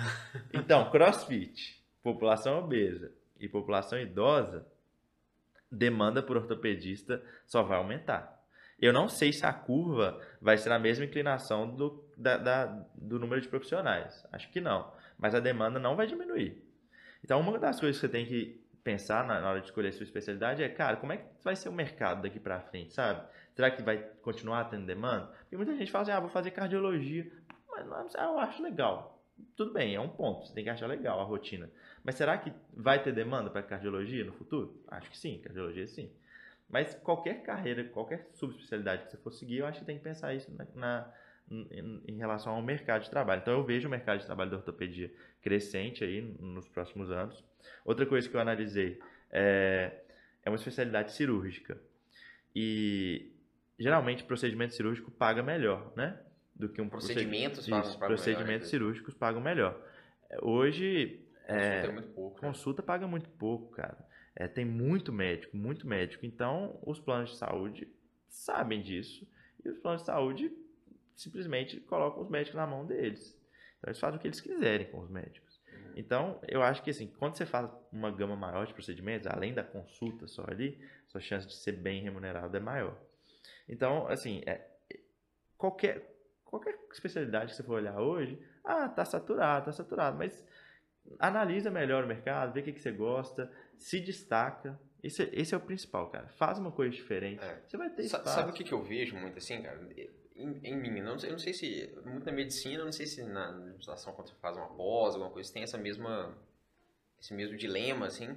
Então, crossfit população obesa e população idosa, demanda por ortopedista só vai aumentar. Eu não sei se a curva vai ser a mesma inclinação do, da, da, do número de profissionais. Acho que não. Mas a demanda não vai diminuir. Então, uma das coisas que você tem que pensar na, hora de escolher a sua especialidade é, cara, como é que vai ser o mercado daqui para frente, sabe? Será que vai continuar tendo demanda? Porque muita gente fala assim, ah, vou fazer cardiologia. Mas eu acho legal. Tudo bem, é um ponto. Você tem que achar legal a rotina. Mas será que vai ter demanda para cardiologia no futuro? Acho que sim, cardiologia sim. Mas qualquer carreira, qualquer subespecialidade que você for seguir, eu acho que tem que pensar isso na, na em, em, relação ao mercado de trabalho. Então eu vejo o mercado de trabalho da ortopedia crescente aí nos próximos anos. Outra coisa que eu analisei é, é uma especialidade cirúrgica. E geralmente procedimento cirúrgico paga melhor, né? Do que um procedimentos procedimento, pagam, procedimentos melhor, cirúrgicos pagam melhor. Hoje é, consulta é muito pouco. Né? Consulta paga muito pouco, cara. É, tem muito médico, muito médico. Então, os planos de saúde sabem disso. E os planos de saúde simplesmente colocam os médicos na mão deles. Então, eles fazem o que eles quiserem com os médicos. Então, eu acho que assim, quando você faz uma gama maior de procedimentos, além da consulta só ali, sua chance de ser bem remunerado é maior. Então, assim, é, qualquer, qualquer especialidade que você for olhar hoje, ah, tá saturado, tá saturado, mas analisa melhor o mercado, vê o que, que você gosta, se destaca. Esse, esse é o principal, cara. Faz uma coisa diferente. É. Você vai ter espaço. Sabe o que, que eu vejo muito assim, cara? Em, em mim, não sei, eu não sei se. Muito na medicina, não sei se na legislação, quando você faz uma pós, alguma coisa, tem essa mesma. Esse mesmo dilema, assim.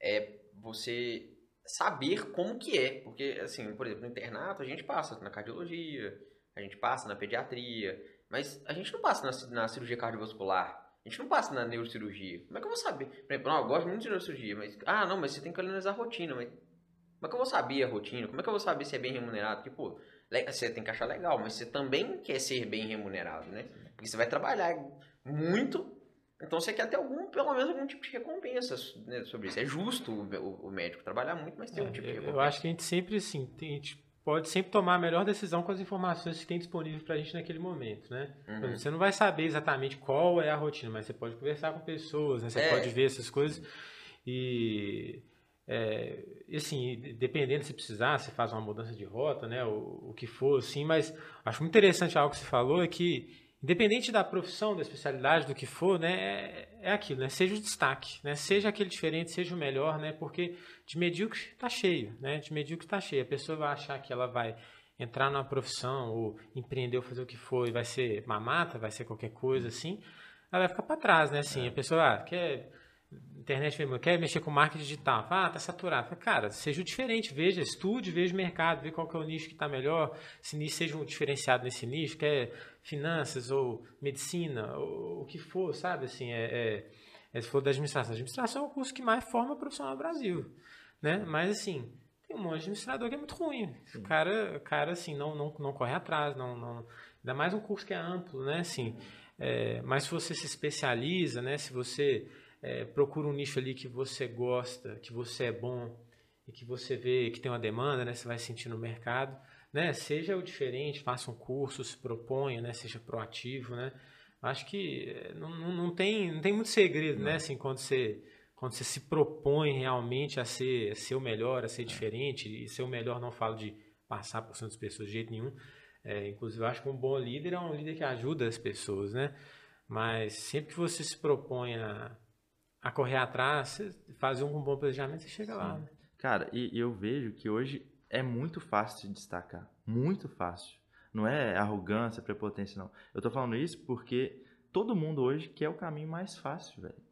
É você saber como que é. Porque, assim, por exemplo, no internato, a gente passa na cardiologia, a gente passa na pediatria, mas a gente não passa na, na cirurgia cardiovascular a gente não passa na neurocirurgia. Como é que eu vou saber? Por exemplo, não, eu gosto muito de neurocirurgia, mas. Ah, não, mas você tem que analisar a rotina. Mas como é que eu vou saber a rotina? Como é que eu vou saber se é bem remunerado? Porque, pô, Você tem que achar legal, mas você também quer ser bem remunerado, né? Porque você vai trabalhar muito, então você quer ter algum, pelo menos algum tipo de recompensa né, sobre isso. É justo o, o, médico trabalhar muito, mas ter é, um tipo de recompensa. Eu acho que a gente sempre, assim, tem, a gente pode sempre tomar a melhor decisão com as informações que tem disponível para a gente naquele momento, né? Uhum. Você não vai saber exatamente qual é a rotina, mas você pode conversar com pessoas, né? Você é. pode ver essas coisas e... É, assim, dependendo se precisar, você faz uma mudança de rota, né, o, o que for, assim, mas acho muito interessante algo que você falou, é que independente da profissão, da especialidade, do que for, né, é, é aquilo, né, seja o destaque, né, seja aquele diferente, seja o melhor, né, porque de medíocre está cheio, né, de medíocre está cheio. A pessoa vai achar que ela vai entrar numa profissão ou empreender ou fazer o que for e vai ser mamata, vai ser qualquer coisa assim, ela vai ficar para trás, né, assim, a pessoa ah, quer internet quer mexer com marketing digital, ah, tá saturado. Cara, seja diferente, veja, estude, veja o mercado, veja qual que é o nicho que está melhor, se nicho seja um diferenciado nesse nicho, quer finanças ou medicina, ou o que for, sabe? Assim, é, é, se for da administração. A administração é o curso que mais forma profissional no Brasil, né? Mas, assim, tem um monte de administrador que é muito ruim. O cara, cara assim, não, não, não corre atrás, não, não... Ainda mais um curso que é amplo, né? Assim, é, mas se você se especializa, né? Se você é, procura um nicho ali que você gosta, que você é bom e que você vê que tem uma demanda, né? Você vai sentir no mercado, né? Seja o diferente, faça um curso, se proponha, né? Seja proativo, né? Acho que é, não, não, tem, não tem muito segredo, né? não. né? Assim, quando você, quando você se propõe realmente a ser, a ser o melhor, a ser diferente, e ser o melhor não falo de passar por cima das pessoas de jeito nenhum. É, inclusive, eu acho que um bom líder é um líder que ajuda as pessoas, né? Mas sempre que você se propõe a, a correr atrás, fazer um bom planejamento, você chega Sim. lá. Né? Cara, e eu vejo que hoje é muito fácil de destacar. Muito fácil. Não é arrogância, prepotência, não. Eu tô falando isso porque todo mundo hoje quer o caminho mais fácil, velho.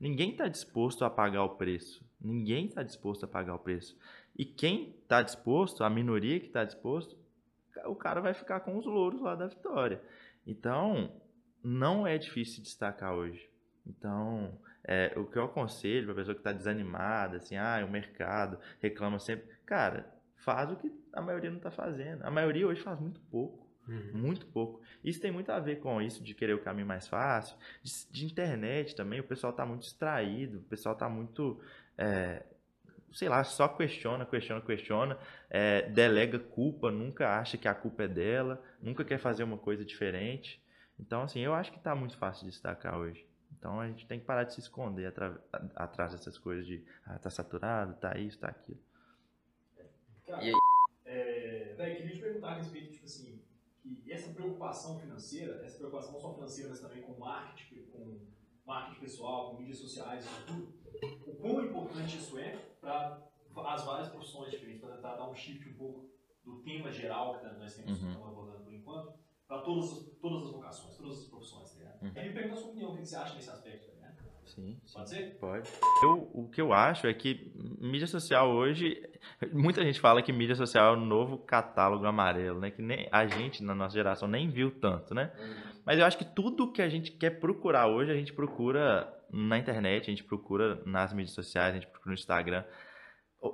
Ninguém está disposto a pagar o preço. Ninguém está disposto a pagar o preço. E quem está disposto, a minoria que está disposto, o cara vai ficar com os louros lá da vitória. Então, não é difícil destacar hoje. Então, é, o que eu aconselho para a pessoa que está desanimada, assim, ah, o mercado reclama sempre. Cara, faz o que a maioria não está fazendo. A maioria hoje faz muito pouco. Uhum. Muito pouco. Isso tem muito a ver com isso de querer o caminho mais fácil, de, de internet também. O pessoal está muito distraído, o pessoal está muito. É, sei lá, só questiona, questiona, questiona, é, delega culpa, nunca acha que a culpa é dela, nunca quer fazer uma coisa diferente. Então, assim, eu acho que está muito fácil de destacar hoje. Então a gente tem que parar de se esconder atrás dessas coisas de ah, tá saturado, tá isso, tá aquilo. Cara, e É, daí, queria te perguntar a respeito, tipo assim, que essa preocupação financeira, essa preocupação não só financeira, mas também com marketing, com marketing pessoal, com mídias sociais, tudo, o quão importante isso é para as várias profissões diferentes, para tentar dar um shift um pouco do tema geral que nós temos uhum. abordando por enquanto, para todas, todas as vocações, todas as profissões, tá ligado? Uhum. Aí me pergunta a sua opinião, o que você acha nesse aspecto? Sim, sim. Pode ser? Pode. Eu, o que eu acho é que mídia social hoje, muita gente fala que mídia social é o novo catálogo amarelo, né? Que nem a gente, na nossa geração, nem viu tanto, né? Uhum. Mas eu acho que tudo que a gente quer procurar hoje, a gente procura na internet, a gente procura nas mídias sociais, a gente procura no Instagram.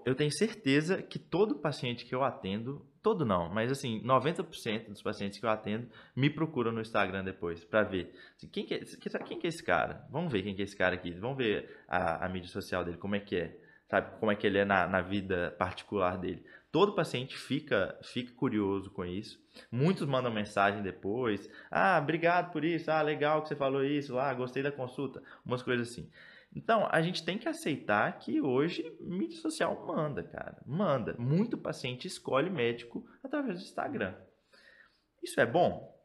Eu tenho certeza que todo paciente que eu atendo todo não, mas assim, 90% dos pacientes que eu atendo me procuram no Instagram depois para ver assim, quem, que é, quem que é esse cara. Vamos ver quem que é esse cara aqui. Vamos ver a, a mídia social dele, como é que é. Sabe, como é que ele é na, na vida particular dele. Todo paciente fica, fica curioso com isso. Muitos mandam mensagem depois. Ah, obrigado por isso. Ah, legal que você falou isso. Ah, gostei da consulta. Umas coisas assim. Então, a gente tem que aceitar que hoje mídia social manda, cara. Manda. Muito paciente escolhe médico através do Instagram. Isso é bom?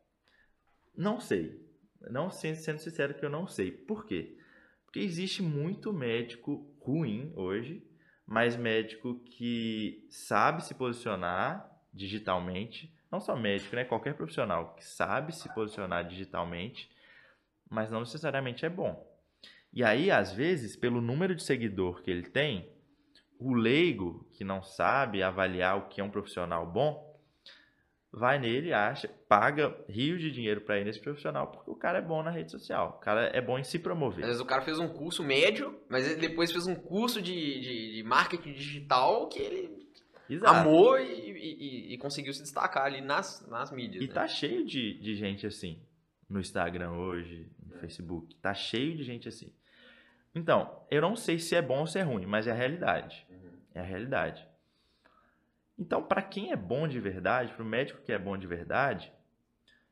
Não sei. Não sendo sincero que eu não sei. Por quê? Porque existe muito médico ruim hoje, mas médico que sabe se posicionar digitalmente, não só médico, né? Qualquer profissional que sabe se posicionar digitalmente, mas não necessariamente é bom. E aí, às vezes, pelo número de seguidor que ele tem, o leigo que não sabe avaliar o que é um profissional bom, vai nele, acha, paga rios de dinheiro para ir nesse profissional, porque o cara é bom na rede social, o cara é bom em se promover. Às vezes o cara fez um curso médio, mas depois fez um curso de, de, de marketing digital que ele Exato. amou e, e- e conseguiu se destacar ali nas, nas mídias. E né? tá cheio de, de gente assim. No Instagram hoje, no Facebook. Tá cheio de gente assim. Então, eu não sei se é bom ou se é ruim, mas é a realidade. Uhum. É a realidade. Então, para quem é bom de verdade, para o médico que é bom de verdade,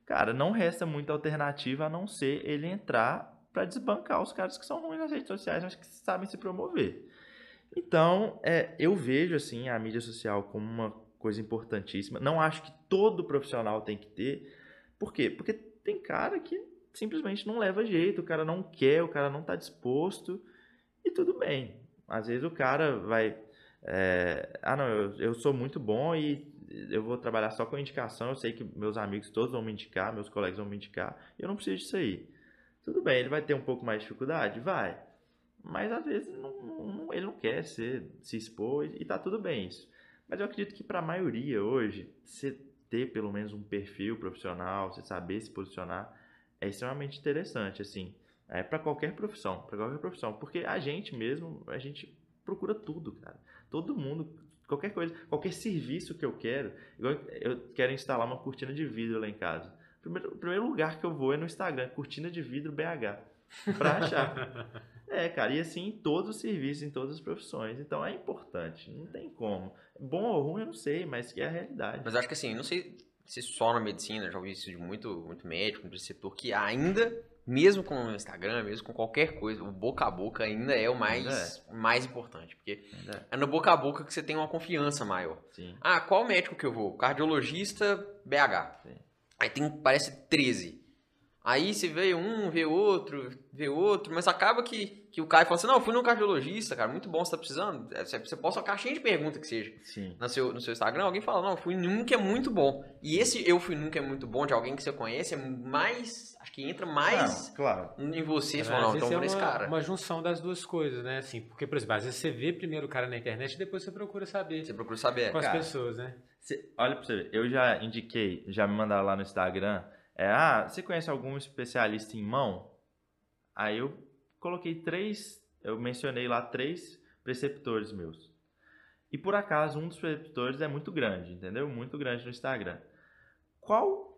cara, não resta muita alternativa a não ser ele entrar para desbancar os caras que são ruins nas redes sociais, mas que sabem se promover. Então, é, eu vejo assim a mídia social como uma coisa importantíssima. Não acho que todo profissional tem que ter. Por quê? Porque tem cara que simplesmente não leva jeito, o cara não quer, o cara não está disposto e tudo bem. Às vezes o cara vai é, ah, não, eu, eu sou muito bom e eu vou trabalhar só com indicação. Eu sei que meus amigos todos vão me indicar, meus colegas vão me indicar, eu não preciso disso aí. Tudo bem, ele vai ter um pouco mais de dificuldade? Vai. Mas às vezes não- não- ele não quer ser, se expor e tá tudo bem isso. Mas eu acredito que para a maioria hoje, você ter pelo menos um perfil profissional, você saber se posicionar, é extremamente interessante, assim. É para qualquer profissão, para qualquer profissão. Porque a gente mesmo, a gente procura tudo, cara. Todo mundo, qualquer coisa, qualquer serviço que eu quero, igual eu quero instalar uma cortina de vidro lá em casa. Primeiro, o primeiro lugar que eu vou é no Instagram, cortina de vidro BH, pra achar. É, cara, e assim em todos os serviços, em todas as profissões. Então é importante, não tem como. Bom ou ruim eu não sei, mas que é a realidade. Mas acho que assim, não sei se só na medicina, já ouvi isso de muito, muito médico, muito preceptor, que ainda, mesmo com o Instagram, mesmo com qualquer coisa, o boca a boca ainda é o mais, mais importante. Porque Ainda é no boca a boca que você tem uma confiança maior. Sim. Ah, qual médico que eu vou? Cardiologista BH. Sim. Aí tem, parece 13. Aí você vê um, vê outro, vê outro, mas acaba que, que o cara fala assim, não, eu fui no cardiologista, cara, muito bom, você tá precisando. É, Você, você posta uma caixinha de pergunta que seja Sim. no seu, no seu Instagram, alguém fala, não, eu fui num que é muito bom. E esse eu fui num que é muito bom de alguém que você conhece é mais, acho que entra mais Não, claro. em você. Você fala, não, então é nesse uma, cara. uma junção das duas coisas, né? Assim, porque, por exemplo, às vezes você vê primeiro o cara na internet e depois você procura saber Você procura saber. com as cara. pessoas, né? Cê- olha pra você ver, eu já indiquei, já me mandaram lá no Instagram, é, ah, você conhece algum especialista em mão? Aí eu coloquei três, eu mencionei lá três preceptores meus. E por acaso um dos preceptores é muito grande, entendeu? Muito grande no Instagram. Qual,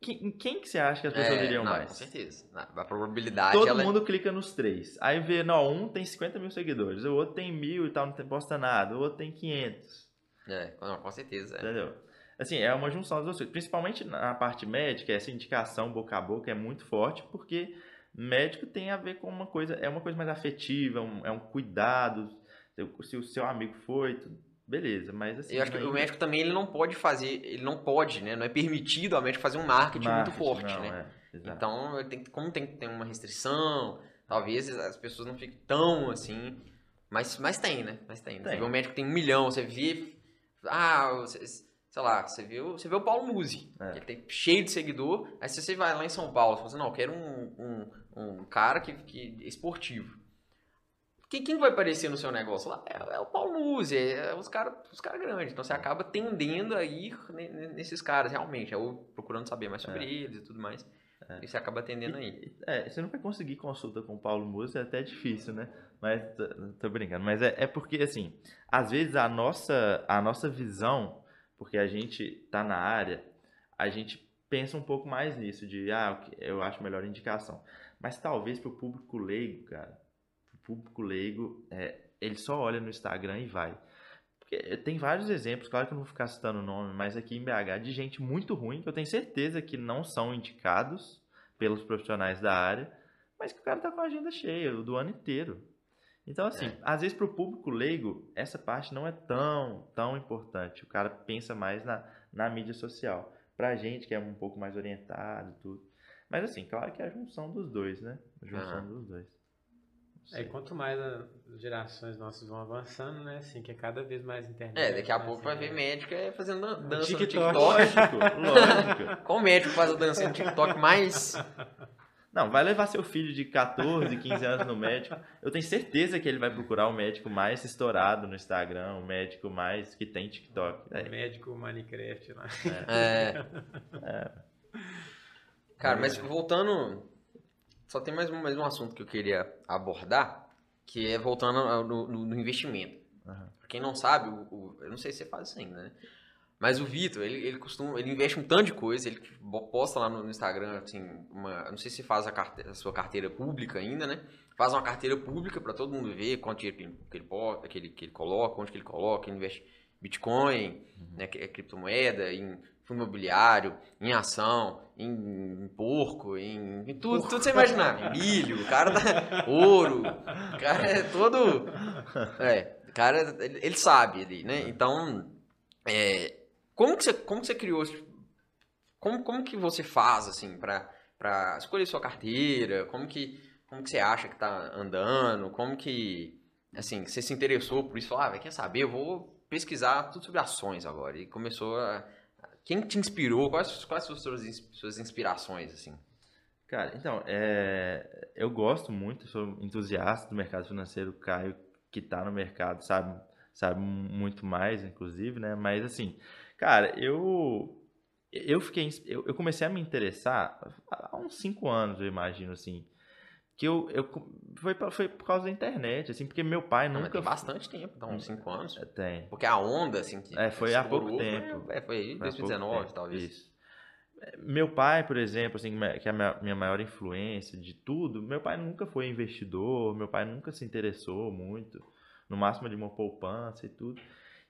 quem, quem que você acha que as pessoas É, iriam não, mais? Com certeza. A probabilidade Todo ela é- mundo clica nos três. Aí vê, não, um tem 50 mil seguidores, o outro tem mil e tal, não tem- posta nada, o outro tem 500. É, não, com certeza. é. Entendeu? Assim, é uma junção das duas coisas. Principalmente na parte médica, essa indicação boca a boca é muito forte, porque médico tem a ver com uma coisa, é uma coisa mais afetiva, um- é um cuidado. Se- Se o seu amigo foi, beleza, mas assim. Eu acho que o médico também ele não pode fazer, ele não pode, né? Não é permitido ao médico fazer um marketing, muito Marketing, forte, não, né? é. Então, ele tem, como tem que ter uma restrição, talvez as pessoas não fiquem tão assim. Mas, mas tem, né? Mas tem. Você Tem. vê um médico tem um milhão, você vê. Ah, você- sei lá, você vê, o- você vê o Paulo Musi, É. ele tem cheio de seguidor. Aí você vai lá em São Paulo, você fala assim, não, eu quero um, um, um cara que, que é esportivo. Quem, quem vai aparecer no seu negócio lá? É, é o Paulo Musi, é os caras os cara grandes. Então você acaba tendendo a ir ne- ne- nesses caras, realmente. Ou procurando saber mais sobre eles e tudo mais. É. E você acaba tendendo aí. É, você não vai conseguir consulta com o Paulo Musa, é até difícil, né? Mas tô, tô brincando. Mas é, é porque, assim, às vezes a nossa, a nossa visão, porque a gente tá na área, a gente pensa um pouco mais nisso, de, ah, o eu acho melhor indicação. Mas talvez pro público leigo, cara, pro público leigo, é, ele só olha no Instagram e vai. Porque tem vários exemplos, claro que eu não vou ficar citando o nome, mas aqui em BH, de gente muito ruim, que eu tenho certeza que não são indicados pelos profissionais da área, mas que o cara tá com a agenda cheia do ano inteiro. Então, assim, É. às vezes pro público leigo, essa parte não é tão, tão importante. O cara pensa mais na, na mídia social. Pra gente que é um pouco mais orientado e tudo. Mas assim, claro que é a junção dos dois, né? A junção Aham. dos dois. É, quanto mais as gerações nossas vão avançando, né? Assim, que é cada vez mais internet. É, daqui a mais pouco vai ver internet. médico é fazendo dan- dança no TikTok. TikTok. Lógico, lógico. Qual médico faz a dança no TikTok mais. Não, vai levar seu filho de 14, 15 anos no médico. Eu tenho certeza que ele vai procurar o médico mais estourado no Instagram, o médico mais que tem TikTok. O É, médico Minecraft lá. É. Cara, mas voltando. Só tem mais um, mais um assunto que eu queria abordar, que é voltando ao- no, no- no investimento. Aham. Pra quem não sabe, o, o- eu não sei se você faz isso ainda, né? Mas o Vitor, ele, ele costuma, ele investe um tanto de coisa, ele posta lá no, no Instagram, assim, uma, não sei se faz a, carte- a sua carteira pública ainda, né? Faz uma carteira pública pra todo mundo ver quanto dinheiro que ele, que ele, bota, que ele, que ele coloca, onde que ele coloca, ele investe Bitcoin, né, que é criptomoeda, em fundo imobiliário, em ação, em, em porco, em, em tudo, tudo que você imaginar. Milho, o cara dá ouro, o cara é todo... É, o cara, ele, ele sabe ali, né? Então, é, como que você, como que você criou, como, como que você faz, assim, pra escolher sua carteira, como que, como que você acha que tá andando, como que, assim, você se interessou por isso, falou, ah, quer saber, eu vou pesquisar tudo sobre ações agora, e começou a... Quem te inspirou? Quais, quais as suas, suas inspirações, assim? Cara, então, é, eu gosto muito, sou entusiasta do mercado financeiro. Caio, que tá no mercado, sabe, sabe muito mais, inclusive, né? Mas, assim, cara, eu, eu fiquei, eu, eu comecei a me interessar há uns cinco anos, eu imagino, assim. Que eu, eu foi, foi por causa da internet, assim, porque meu pai Não, mas nunca. tem bastante tempo, dá uns 5 anos. É, Tem. Porque a onda, assim, que É, foi há pouco tempo. Foi, é, foi aí, Foi há pouco 2019, tempo, talvez. Isso. Meu pai, por exemplo, assim, que é a minha, minha maior influência de tudo, meu pai nunca foi investidor, meu pai nunca se interessou muito, no máximo de uma poupança e tudo.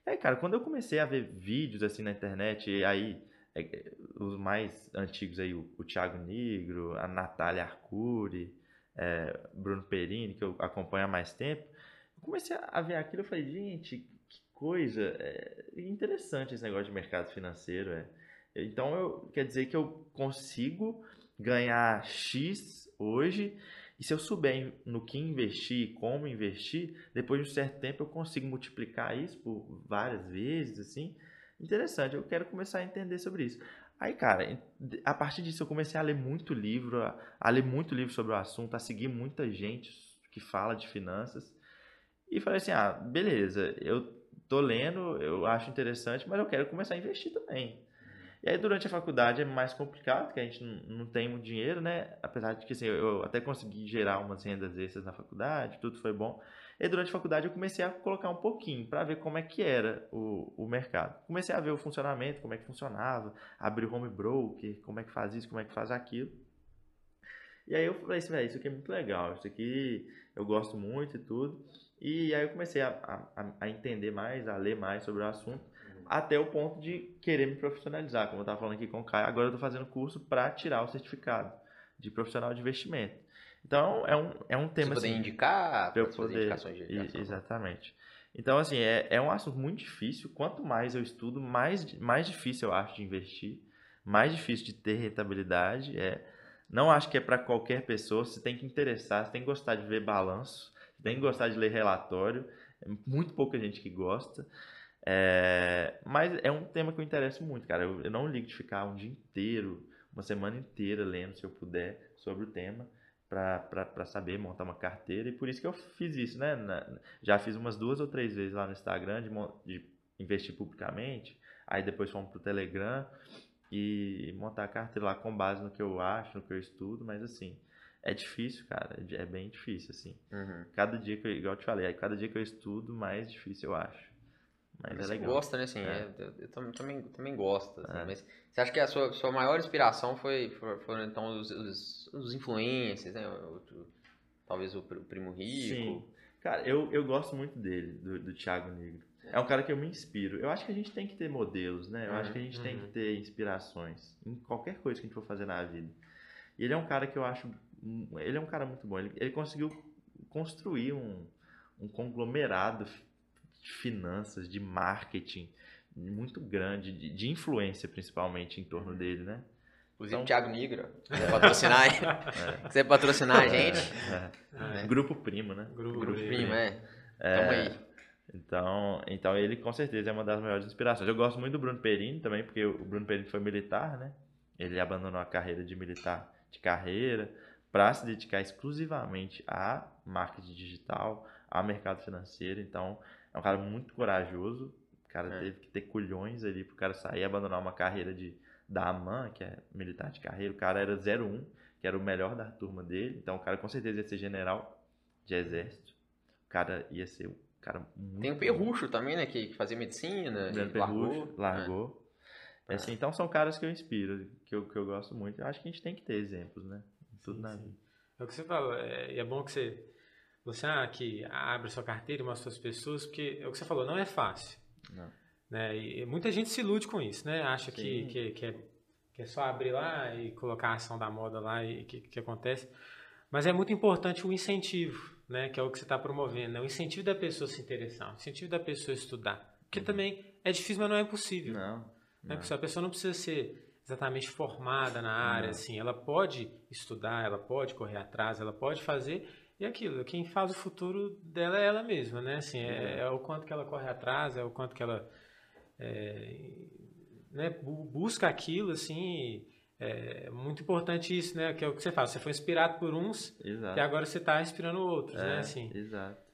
Aí, cara, quando eu comecei a ver vídeos assim na internet, aí é, é, os mais antigos aí, o, o Thiago Negro, a Natália Arcuri, é, Bruno Perini, que eu acompanho há mais tempo, eu comecei a ver aquilo e falei, gente, que coisa é, interessante esse negócio de mercado financeiro. É. Então, eu, quer dizer que eu consigo ganhar X hoje, e se eu souber no que investir, como investir, depois de um certo tempo eu consigo multiplicar isso por várias vezes, assim. Interessante, eu quero começar a entender sobre isso. Aí, cara, a partir disso eu comecei a ler muito livro, a, a ler muito livro sobre o assunto, a seguir muita gente que fala de finanças. E falei assim, ah, beleza, eu tô lendo, eu acho interessante, mas eu quero começar a investir também. E aí durante a faculdade é mais complicado, porque a gente não, não tem muito dinheiro, né? Apesar de que assim, eu até consegui gerar umas rendas extras na faculdade, tudo foi bom. E durante a faculdade eu comecei a colocar um pouquinho para ver como é que era o, o mercado. Comecei a ver o funcionamento, como é que funcionava, abrir o home broker, como é que faz isso, como é que faz aquilo. E aí eu falei assim, isso aqui é muito legal, isso aqui eu gosto muito e tudo. E aí eu comecei a, a, a entender mais, a ler mais sobre o assunto, até o ponto de querer me profissionalizar, como eu estava falando aqui com o Caio. Agora eu estou fazendo curso para tirar o certificado de profissional de investimento. Então é um, é um Você tema poder assim, indicar, pra eu poder. indicações de indicação. Exatamente. Então, assim, é, é um assunto muito difícil. Quanto mais eu estudo, mais, mais difícil eu acho de investir, mais difícil de ter rentabilidade. É, não acho que é para qualquer pessoa. Você tem que interessar, você tem que gostar de ver balanço, você tem que gostar de ler relatório. É muito pouca gente que gosta. É, mas é um tema que eu interesso muito, cara. Eu, eu não ligo de ficar um dia inteiro, uma semana inteira lendo, se eu puder, sobre o tema para saber montar uma carteira e por isso que eu fiz isso, né? Na- já fiz umas duas ou três vezes lá no Instagram de, de investir publicamente, aí depois fomos pro Telegram e montar a carteira lá com base no que eu acho, no que eu estudo, mas assim, é difícil, cara, é é bem difícil, assim. Uhum. Cada dia que eu, igual eu te falei, aí cada dia que eu estudo, mais difícil eu acho. Mas Mas é você legal. gosta, né? Assim, É. é, eu, eu também, também, também gosto. assim, É. Mas você acha que a sua, sua maior inspiração foi, for- foram, então, os, os, os influencers, né? O- o- talvez o, o Primo Rico. Sim. Cara, eu, eu gosto muito dele, do, do Thiago Negro. É um cara que eu me inspiro. Eu acho que a gente tem que ter modelos, né? Eu acho que a gente tem Uhum. que ter inspirações em qualquer coisa que a gente for fazer na vida. E ele é um cara que eu acho. Ele é um cara muito bom. Ele, ele conseguiu construir um, um conglomerado de finanças, de marketing muito grande, de, de influência principalmente em torno dele, né? Inclusive Então- o Thiago Negro. Quiser patrocinar, aí. quiser patrocinar a gente. É. Grupo Primo, né? Grupo Grupo Primo. Primo, é. Tamo aí. Então, então ele com certeza é uma das maiores inspirações. Eu gosto muito do Bruno Perini também, porque o Bruno Perini foi militar, né? Ele abandonou a carreira de militar de carreira para se dedicar exclusivamente a marketing digital, a mercado financeiro. Então, é um cara muito corajoso. O cara É. teve que ter culhões ali pro cara sair e abandonar uma carreira de da AMAN, que é militar de carreira. O cara era 01, que era o melhor da turma dele. Então, o cara com certeza ia ser general de exército. O cara ia ser o cara muito Tem o bom. Perrucho também, né? Que, fazia medicina. E largou. Perrucho, largou. É assim, então são caras que eu inspiro, que eu, que eu gosto muito. Eu acho que a gente tem que ter exemplos, né? Em Tudo Sim, na sim. vida. É o que você falou, é, e é bom que você, você ah, que abre sua carteira e mostra as pessoas, porque é o que você falou, não é fácil. Não. Né? E muita gente se ilude com isso, né? Acha que, que, que, é, que é só abrir lá e colocar a ação da moda lá e que, que acontece. Mas é muito importante o incentivo, né? Que é o que você está promovendo, né? O incentivo da pessoa se interessar, o incentivo da pessoa estudar. Porque também é difícil, mas não é impossível. Uhum. Não. Né? não. A pessoa não precisa ser exatamente formada na área, Não. assim, ela pode estudar, ela pode correr atrás, ela pode fazer e aquilo, quem faz o futuro dela é ela mesma, né? Assim, é, é o quanto que ela corre atrás, é o quanto que ela é, né, bu- busca aquilo, assim, é muito importante isso, né? Que é o que você fala, você foi inspirado por uns Exato. e agora você está inspirando outros, né? É, Assim, Exato.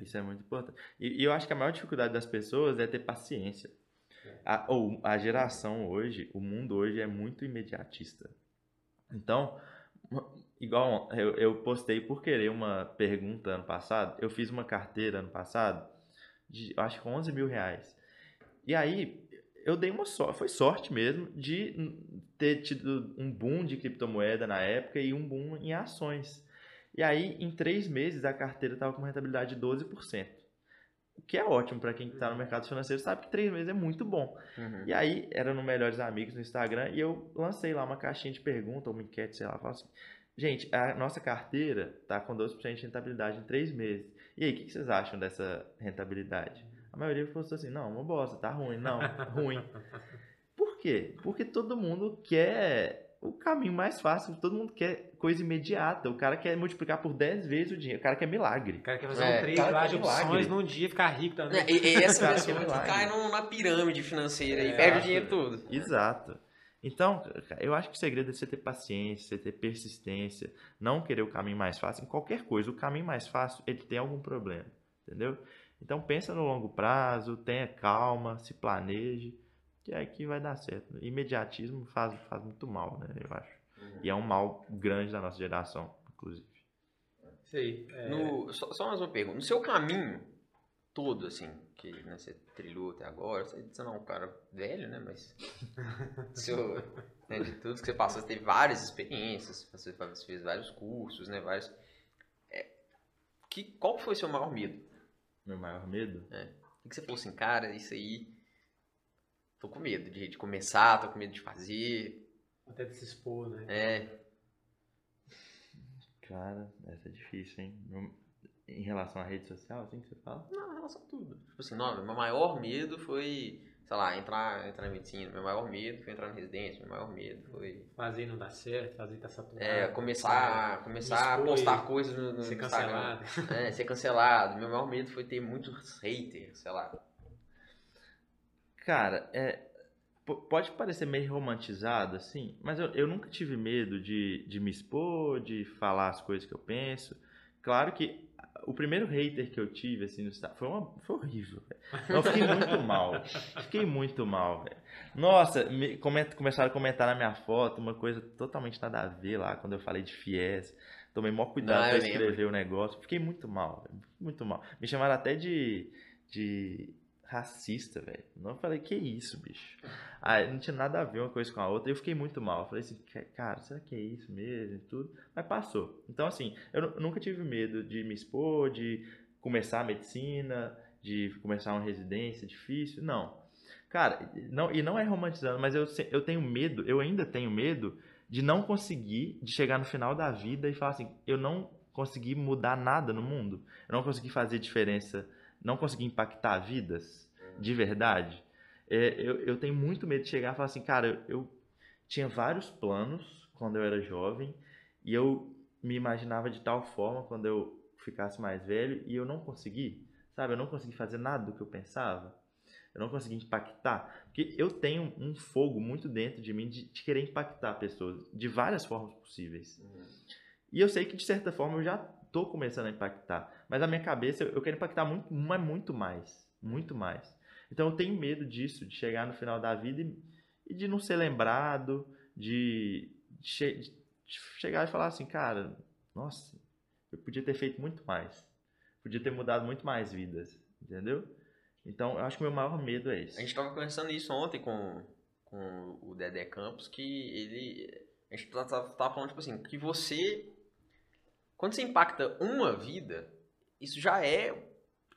Isso é muito importante. E, e eu acho que a maior dificuldade das pessoas é ter paciência. A, ou a geração hoje, o mundo hoje é muito imediatista. Então, igual eu, eu postei por querer uma pergunta ano passado, eu fiz uma carteira ano passado de, acho que 11 mil reais. E aí, eu dei uma sorte, foi sorte mesmo, de ter tido um boom de criptomoeda na época e um boom em ações. E aí, em três meses, a carteira estava com uma rentabilidade de 12%. O que é ótimo para quem está no mercado financeiro, sabe que três meses é muito bom. Uhum. E aí, era no Melhores Amigos no Instagram e eu lancei lá uma caixinha de pergunta, ou uma enquete, sei lá, assim, gente, a nossa carteira tá com 12% de rentabilidade em três meses. E aí, o que que vocês acham dessa rentabilidade? A maioria postou assim, não, uma bosta, tá ruim, não, ruim. Por quê? Porque todo mundo quer o caminho mais fácil, todo mundo quer coisa imediata. O cara quer multiplicar por 10 vezes o dinheiro, o cara quer milagre. o cara quer fazer É, um trade cara, lá de opções num dia ficar rico também. É, e- e essa pessoa que cai na pirâmide financeira e É, perde o dinheiro todo. Exato. Então, eu acho que o segredo é você ter paciência, você ter persistência, não querer o caminho mais fácil em qualquer coisa. O caminho mais fácil, ele tem algum problema, entendeu? Então, pensa no longo prazo, tenha calma, se planeje, que é que vai dar certo. Imediatismo faz, faz muito mal, né, eu acho. E é um mal grande da nossa geração, inclusive. Sei. É, No- só, só mais uma pergunta. No seu caminho todo, assim, que né, você trilhou até agora, você, você não é um cara velho, né? Mas. seu, né, de tudo que você passou, você teve várias experiências, você fez vários cursos, né? Vários. É, que, qual foi o seu maior medo? Meu maior medo? O que você falou assim, cara, isso aí. Tô com medo de, de começar, tô com medo de fazer. Até de se expor, né? É. Cara, essa é difícil, hein? Meu- Em relação à rede social, assim que você fala? Não, em relação a tudo. Tipo assim, não, meu maior medo foi, sei lá, entrar, entrar na medicina. Meu maior medo foi entrar na residência. Meu maior medo foi Fazer não dar certo, fazer tá saturado. é, começar, começar a postar coisas no, no Ser Instagram. cancelado. É, ser cancelado. Meu maior medo foi ter muitos haters, sei lá. Cara, é, po- pode parecer meio romantizado, assim, mas eu, eu nunca tive medo de, de me expor, de falar as coisas que eu penso. Claro que o primeiro hater que eu tive, assim, no foi, uma, foi horrível, velho. Eu fiquei muito mal. Fiquei muito mal, velho. Nossa, me, coment- começaram a comentar na minha foto uma coisa totalmente nada a ver lá, quando eu falei de FIES. Tomei maior cuidado Não, pra eu lembro. escrever o negócio. Fiquei muito mal, velho. Muito mal. Me chamaram até de, de racista, velho. Não falei, que isso, bicho. Ah, não tinha nada a ver uma coisa com a outra. Eu fiquei muito mal. Eu falei assim, "Ca- cara, será que é isso mesmo e tudo? Mas passou. Então, assim, eu nu- nunca tive medo de me expor, de começar a medicina, de começar uma residência difícil. Não. Cara, não, e não é romantizando, mas eu, eu tenho medo, eu ainda tenho medo de não conseguir, de chegar no final da vida e falar assim, eu não consegui mudar nada no mundo. Eu não consegui fazer diferença, não consegui impactar vidas de verdade. É, eu, eu tenho muito medo de chegar e falar assim, cara, eu, eu tinha vários planos quando eu era jovem e eu me imaginava de tal forma quando eu ficasse mais velho e eu não consegui, sabe? Eu não consegui fazer nada do que eu pensava. Eu não consegui impactar. Porque eu tenho um fogo muito dentro de mim de, de querer impactar pessoas de várias formas possíveis. E eu sei que de certa forma eu já tô começando a impactar. Mas na minha cabeça eu quero impactar muito, mas muito mais. Muito mais. Então eu tenho medo disso, de chegar no final da vida e, e de não ser lembrado, de, de che- de chegar e falar assim, cara, nossa, eu podia ter feito muito mais. podia ter mudado muito mais vidas, entendeu? Então, eu acho que o meu maior medo é esse. A gente estava conversando isso ontem com, com o Dedé Campos, que ele. A gente tava, tava falando, tipo assim, que você. Quando você impacta uma vida, isso já é.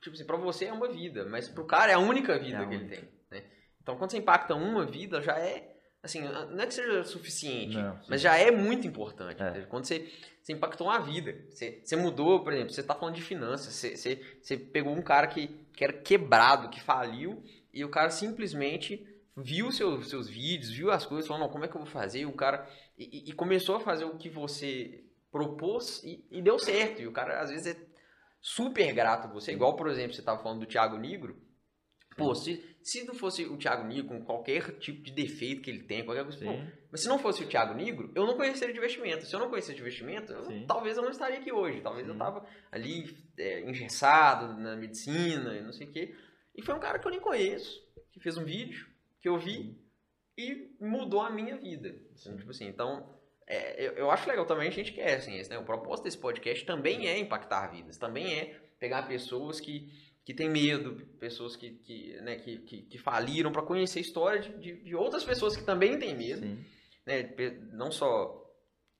Tipo assim, pra você é uma vida, mas pro cara é a única vida É a que ele única. tem. Né? Então, quando você impacta uma vida, já é. Assim, não é que seja suficiente, Não, mas já é muito importante. É. entendeu? Quando você, você impactou uma vida, você, você mudou, por exemplo, você tá falando de finanças, você, você, você pegou um cara que, que era quebrado, que faliu, e o cara simplesmente viu seus, seus vídeos, viu as coisas, falou, não, como é que eu vou fazer? E o cara. E- e começou a fazer o que você propôs e, e deu certo. E o cara, às vezes, é super grato a você. Igual, por exemplo, você estava falando do Thiago Negro. Pô, se, se não fosse o Thiago Negro com qualquer tipo de defeito que ele tem, qualquer coisa. pô, Sim, mas se não fosse o Thiago Negro, eu não conheceria de investimento. Se eu não conhecesse de investimento, eu- Sim. talvez eu não estaria aqui hoje. Talvez eu Sim. tava ali é, engessado na medicina e não sei o quê. E foi um cara que eu nem conheço, que fez um vídeo, que eu vi e mudou a minha vida. Sim. Tipo assim, então, é, eu, eu acho legal também a gente quer, assim, esse, né? O propósito desse podcast também é impactar vidas, também é pegar pessoas que, que têm medo, pessoas que, que, né, que, que, que faliram para conhecer a história de, de, outras pessoas que também têm medo sim. né, não só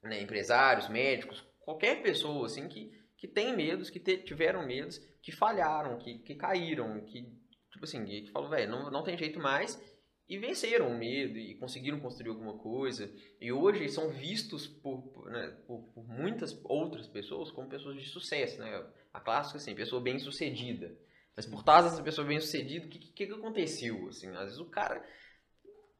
né, empresários, médicos, qualquer pessoa assim que, que tem medos, que te- tiveram medos, que falharam, que, que caíram, que tipo assim, que falou, velho, não, não tem jeito mais e venceram o medo e conseguiram construir alguma coisa e hoje são vistos por, né, por, por muitas outras pessoas como pessoas de sucesso, né? A clássica assim, pessoa bem sucedida. Mas por trás dessa pessoa bem sucedida, o que, que, que aconteceu? Assim, às vezes o cara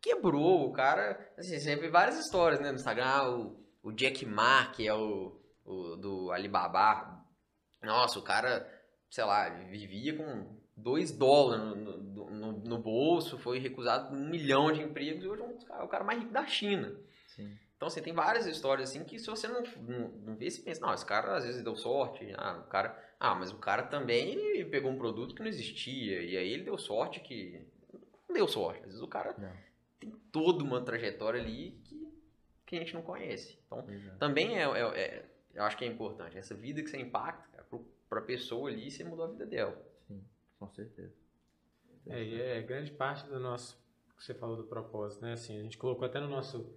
quebrou, o cara. Assim, vê várias histórias né, no Instagram. ah, O, o Jack Ma, que é o, o do Alibaba. Nossa, o cara, sei lá, vivia com 2 dólares no, no, no- bolso, foi recusado um milhão de empregos e hoje é um cara- é o cara mais rico da China. Sim. Então, assim, tem várias histórias assim que se você não, não, não vê, você pensa, não, esse cara às vezes deu sorte. Ah, o cara. Ah, mas o cara também pegou um produto que não existia. E aí ele deu sorte que. Não deu sorte. Às vezes o cara Não. tem toda uma trajetória ali que, que a gente não conhece. Então, Exato. também é, é- é- eu acho que é importante. Essa vida que você impacta, cara, pra pessoa ali, você mudou a vida dela. Com certeza. É, e é grande parte do nosso que você falou do propósito, né? Assim, a gente colocou até no nosso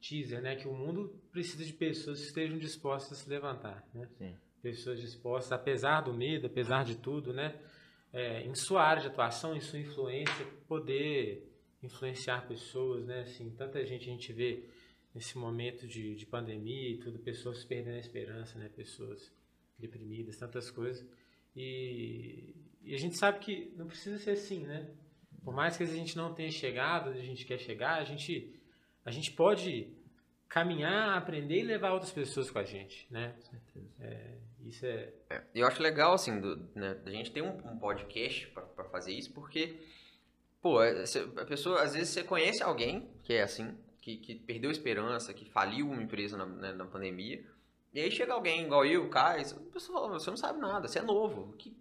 teaser, né, que o mundo precisa de pessoas que estejam dispostas a se levantar, né? Sim. Pessoas dispostas, apesar do medo, apesar de tudo, né, é, em sua área de atuação, em sua influência, poder influenciar pessoas, né? Assim, tanta gente a gente vê nesse momento de, de pandemia e tudo, pessoas perdendo a esperança, né? Pessoas deprimidas, tantas coisas. E, e a gente sabe que não precisa ser assim, né? Por mais que a gente não tenha chegado onde a gente quer chegar, a gente, a gente pode caminhar, aprender e levar outras pessoas com a gente, né? Com certeza. Isso é... E eu acho legal, assim, do, né, da gente ter um, um podcast pra, pra fazer isso, porque, pô, é, a pessoa, às vezes você conhece alguém que é assim, que, que perdeu a esperança, que faliu uma empresa na, né, na pandemia, e aí chega alguém igual eu, o Caio, a pessoa fala, você não sabe nada, você é novo, que,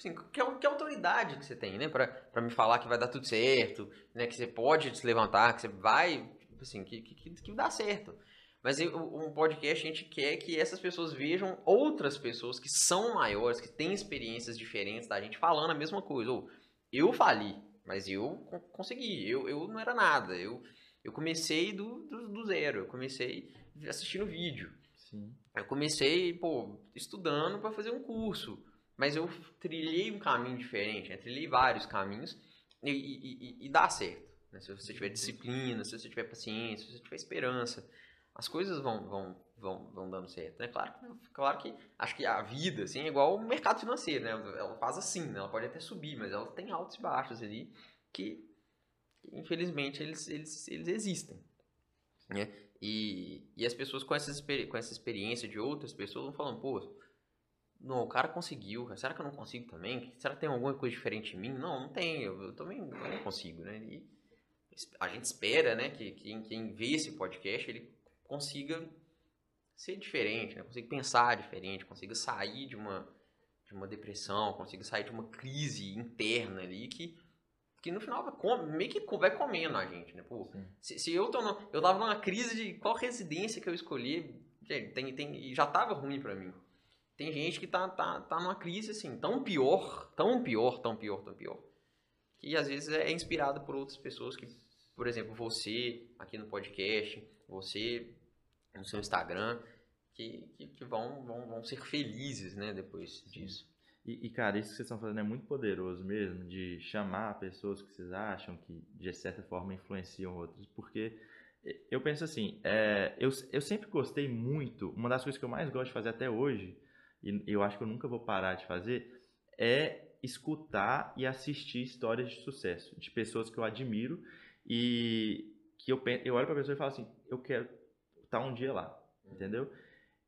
assim, que, que autoridade que você tem, né, pra, pra me falar que vai dar tudo certo, né, que você pode se levantar, que você vai, assim, que, que, que- dá certo. Mas um podcast a gente quer que essas pessoas vejam outras pessoas que são maiores, que têm experiências diferentes da gente falando a mesma coisa. Ou, eu fali, mas eu co- consegui, eu, eu não era nada. Eu, eu comecei do, do, do zero, eu comecei assistindo vídeo. Sim. Eu comecei, pô, estudando para fazer um curso, mas eu trilhei um caminho diferente, né? trilhei vários caminhos e, e, e- e dá certo. né? Se você tiver disciplina, se você tiver paciência, se você tiver esperança, as coisas vão, vão, vão, vão dando certo. Né? Claro, que- claro que acho que a vida assim, é igual o mercado financeiro, né? Ela faz assim, né? ela pode até subir, mas ela tem altos e baixos ali que, infelizmente, eles, eles, eles existem. Né? E, e as pessoas com, essas, com essa experiência de outras pessoas vão falando, pô, não, o cara conseguiu, será que eu não consigo também? Será que tem alguma coisa diferente em mim? Não, não tem, eu, eu também não consigo, né? E a gente espera, né, que quem, quem vê esse podcast, ele consiga ser diferente, né? Consiga pensar diferente, consiga sair de uma, de uma depressão, consiga sair de uma crise interna ali que, que no final vai meio que vai comendo a gente, né? Pô, se, se eu tô no, eu tava numa crise de qual residência que eu escolhi, gente, tem, tem, e já tava ruim pra mim. Tem gente que tá, tá, tá numa crise assim, tão pior, tão pior, tão pior, tão pior, que às vezes é inspirado por outras pessoas que, por exemplo, você aqui no podcast, você no seu Instagram, que, que, que vão, vão, vão ser felizes, né, depois disso. E, e, cara, isso que vocês estão fazendo é muito poderoso mesmo, de chamar pessoas que vocês acham que, de certa forma, influenciam outros. Porque eu penso assim, é, eu, eu sempre gostei muito, uma das coisas que eu mais gosto de fazer até hoje, e eu acho que eu nunca vou parar de fazer, é escutar e assistir histórias de sucesso, de pessoas que eu admiro e que eu, eu olho para a pessoa e falo assim, eu quero estar um dia lá, entendeu?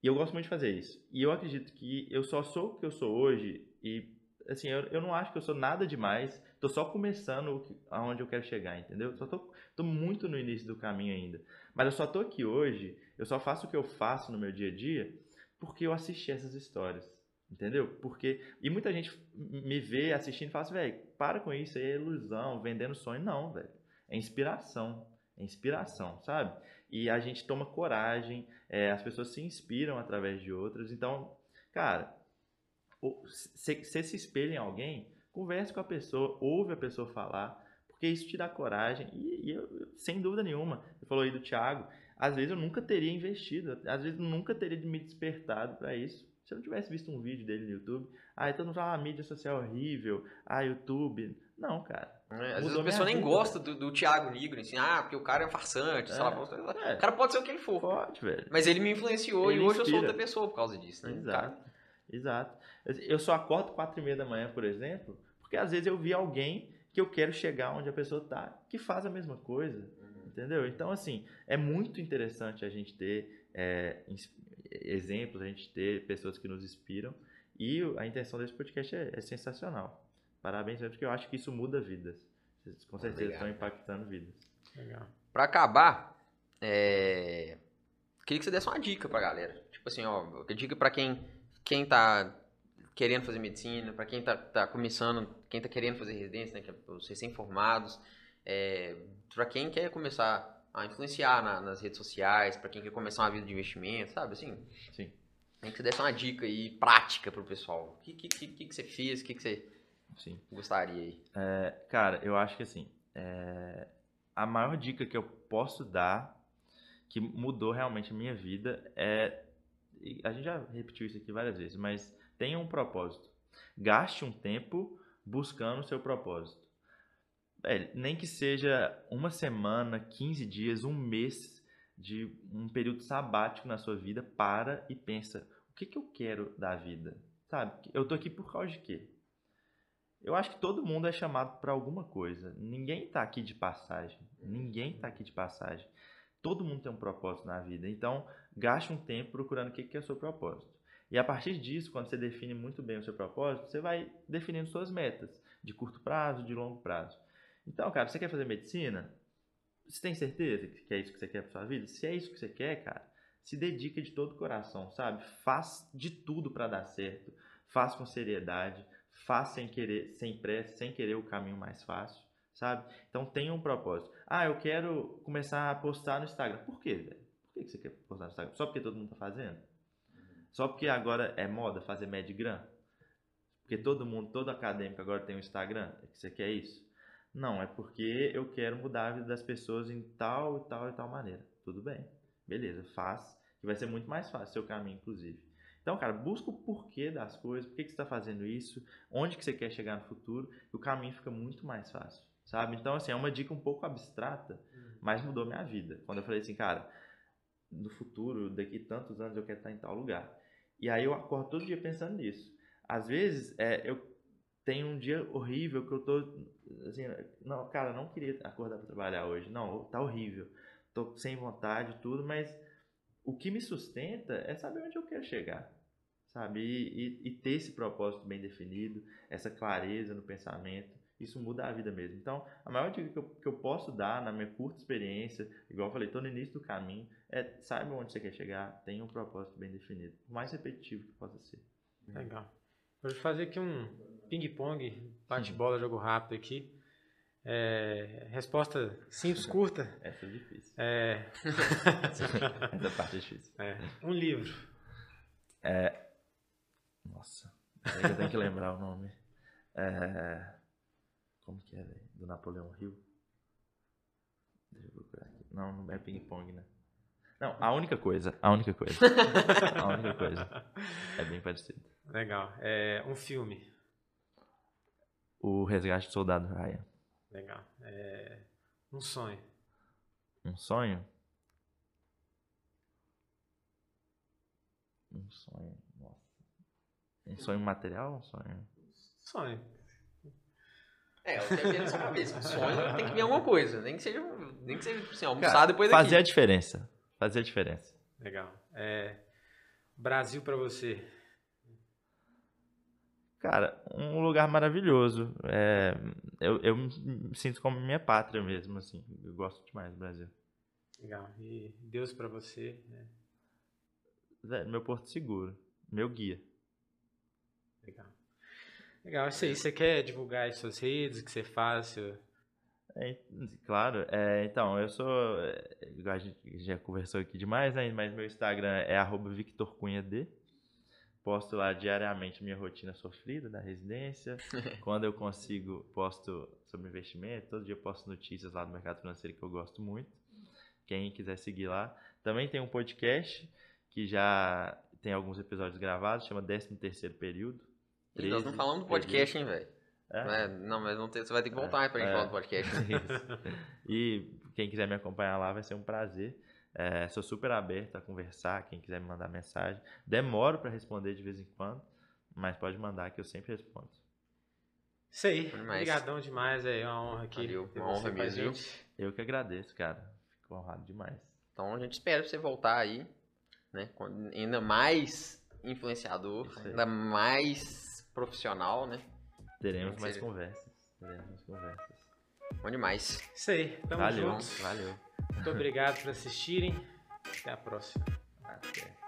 E eu gosto muito de fazer isso. E eu acredito que eu só sou o que eu sou hoje e, assim, eu, eu não acho que eu sou nada demais. Tô só começando aonde eu quero chegar, entendeu? Só tô, tô muito no início do caminho ainda. Mas eu só tô aqui hoje, eu só faço o que eu faço no meu dia a dia porque eu assisti essas histórias. Entendeu? Porque. E muita gente me vê assistindo e fala assim, velho, para com isso, é ilusão, vendendo sonho. Não, velho. É inspiração. É inspiração, sabe? E a gente toma coragem, é, as pessoas se inspiram através de outras. Então, cara, você se espelha em alguém, converse com a pessoa, ouve a pessoa falar, porque isso te dá coragem. E, e eu, sem dúvida nenhuma, você falou aí do Thiago, às vezes eu nunca teria investido, às vezes eu nunca teria me despertado para isso. Se eu não tivesse visto um vídeo dele no YouTube, ah, então não fala, ah, mídia social é horrível, ah, YouTube. Não, cara. É, às vezes a pessoa nem vida. gosta do, do Thiago Nigro, assim, ah, porque o cara é um farsante, é, sei lá. É. O cara pode ser o que ele for. Pode, velho. Mas ele me influenciou ele e hoje inspira. eu sou outra pessoa por causa disso, né? Exato. Cara. Exato. Eu só acordo quatro e meia da manhã, por exemplo, porque às vezes eu vi alguém que eu quero chegar onde a pessoa tá, que faz a mesma coisa. Entendeu? Então, assim, é muito interessante a gente ter é, exemplos, a gente ter pessoas que nos inspiram. E a intenção desse podcast é, é sensacional. Parabéns, porque eu acho que isso muda vidas. Vocês com certeza Obrigado. estão impactando vidas. Legal. Pra acabar, é... queria que você desse uma dica pra galera. Tipo assim, ó, dica pra quem, quem tá querendo fazer medicina, para quem tá, tá começando, quem tá querendo fazer residência, né, que é os recém-formados, é, para quem quer começar a influenciar na, nas redes sociais, para quem quer começar uma vida de investimento, sabe assim? Sim. Tem que você desse uma dica aí prática pro pessoal. O que, que, que, que você fez? O que, que você Sim. gostaria aí? É, cara, eu acho que assim, é, a maior dica que eu posso dar, que mudou realmente a minha vida, é. A gente já repetiu isso aqui várias vezes, mas tenha um propósito. Gaste um tempo buscando o seu propósito. É, nem que seja uma semana, 15 dias, um mês de um período sabático na sua vida, para e pensa: o que, que eu quero da vida? Sabe? Eu tô aqui por causa de quê? Eu acho que todo mundo é chamado para alguma coisa. Ninguém está aqui de passagem. Ninguém está aqui de passagem. Todo mundo tem um propósito na vida. Então, gaste um tempo procurando o que, que é o seu propósito. E a partir disso, quando você define muito bem o seu propósito, você vai definindo suas metas de curto prazo, de longo prazo. Então, cara, você quer fazer medicina? Você tem certeza que é isso que você quer para sua vida? Se é isso que você quer, cara, se dedica de todo o coração, sabe? Faz de tudo para dar certo. Faz com seriedade, faz sem querer, sem pressa, sem querer o caminho mais fácil, sabe? Então tenha um propósito. Ah, eu quero começar a postar no Instagram. Por quê, velho? Por que você quer postar no Instagram? Só porque todo mundo tá fazendo? Só porque agora é moda fazer Medgram? Porque todo mundo, todo acadêmico agora tem um Instagram? É que você quer isso? Não, é porque eu quero mudar a vida das pessoas em tal e tal e tal maneira. Tudo bem. Beleza, faz. Que vai ser muito mais fácil seu caminho, inclusive. Então, cara, busca o porquê das coisas, por que, que você está fazendo isso, onde que você quer chegar no futuro, e o caminho fica muito mais fácil, sabe? Então, assim, é uma dica um pouco abstrata, mas mudou minha vida. Quando eu falei assim, cara, no futuro, daqui tantos anos eu quero estar em tal lugar. E aí eu acordo todo dia pensando nisso. Às vezes, é, eu tenho um dia horrível que eu tô assim, não, cara, não queria acordar para trabalhar hoje. Não, tá horrível. Tô sem vontade tudo, mas o que me sustenta é saber onde eu quero chegar, sabe? E, e, e ter esse propósito bem definido, essa clareza no pensamento isso muda a vida mesmo. Então, a maior dica que eu, que eu posso dar na minha curta experiência, igual eu falei, estou no início do caminho, é saiba onde você quer chegar, tenha um propósito bem definido, o mais repetitivo que possa ser. Legal. Vou fazer aqui um ping-pong, bate-bola, jogo rápido aqui. É, resposta simples, curta. Essa é difícil. É... Essa parte é difícil. É. Um livro. É, Nossa, aí eu tenho que lembrar o nome. É... Como que é, velho? Do Napoleão Hill? Deixa eu procurar aqui. Não, não é ping-pong, né? Não, a única coisa. A única coisa. a única coisa. É bem parecido. Legal. É, um filme. O Resgate do Soldado Ryan. Legal. É, um sonho. Um sonho? Um sonho. Nossa. Um sonho material ou um sonho? Sonho. É, eu tenho na sua cabeça. Um sonho tem que vir alguma coisa. Nem que seja, nem que seja assim, almoçar Cara, depois daqui. Fazer a diferença. Fazer a diferença. Legal. É, Brasil pra você. Cara, um lugar maravilhoso. É, eu, eu me sinto como minha pátria mesmo, assim. Eu gosto demais do Brasil. Legal. E Deus pra você. né? Velho, meu porto seguro. Meu guia. Legal. Legal, é isso aí. Você quer divulgar as suas redes, o que você faz? seu- É, claro, é, então, eu sou. é, a gente já conversou aqui demais, né? Mas meu Instagram é arroba VictorCunhaD. Posto lá diariamente minha rotina sofrida da residência. Quando eu consigo, posto sobre investimento. Todo dia posto notícias lá do mercado financeiro que eu gosto muito. Quem quiser seguir lá. Também tem um podcast que já tem alguns episódios gravados, chama 13 terceiro período. Ih, nós não 13 falamos do podcast, hein, velho? É? Não, é- não, mas não tem- você vai ter que voltar pra gente É. falar do podcast. Isso. E quem quiser me acompanhar lá vai ser um prazer. É, sou super aberto a conversar, quem quiser me mandar mensagem. Demoro para responder de vez em quando, mas pode mandar que eu sempre respondo. Isso aí. Demais. Obrigadão demais. É uma honra aqui. Valeu, uma honra mesmo. Eu que agradeço, cara. Fico honrado demais. Então a gente espera você voltar aí, né? Ainda mais influenciador, ainda mais profissional, né? Teremos mais conversas. Teremos mais conversas. Bom demais. Isso aí. Tamo Valeu, junto. valeu. Muito obrigado por assistirem. Até a próxima. Até.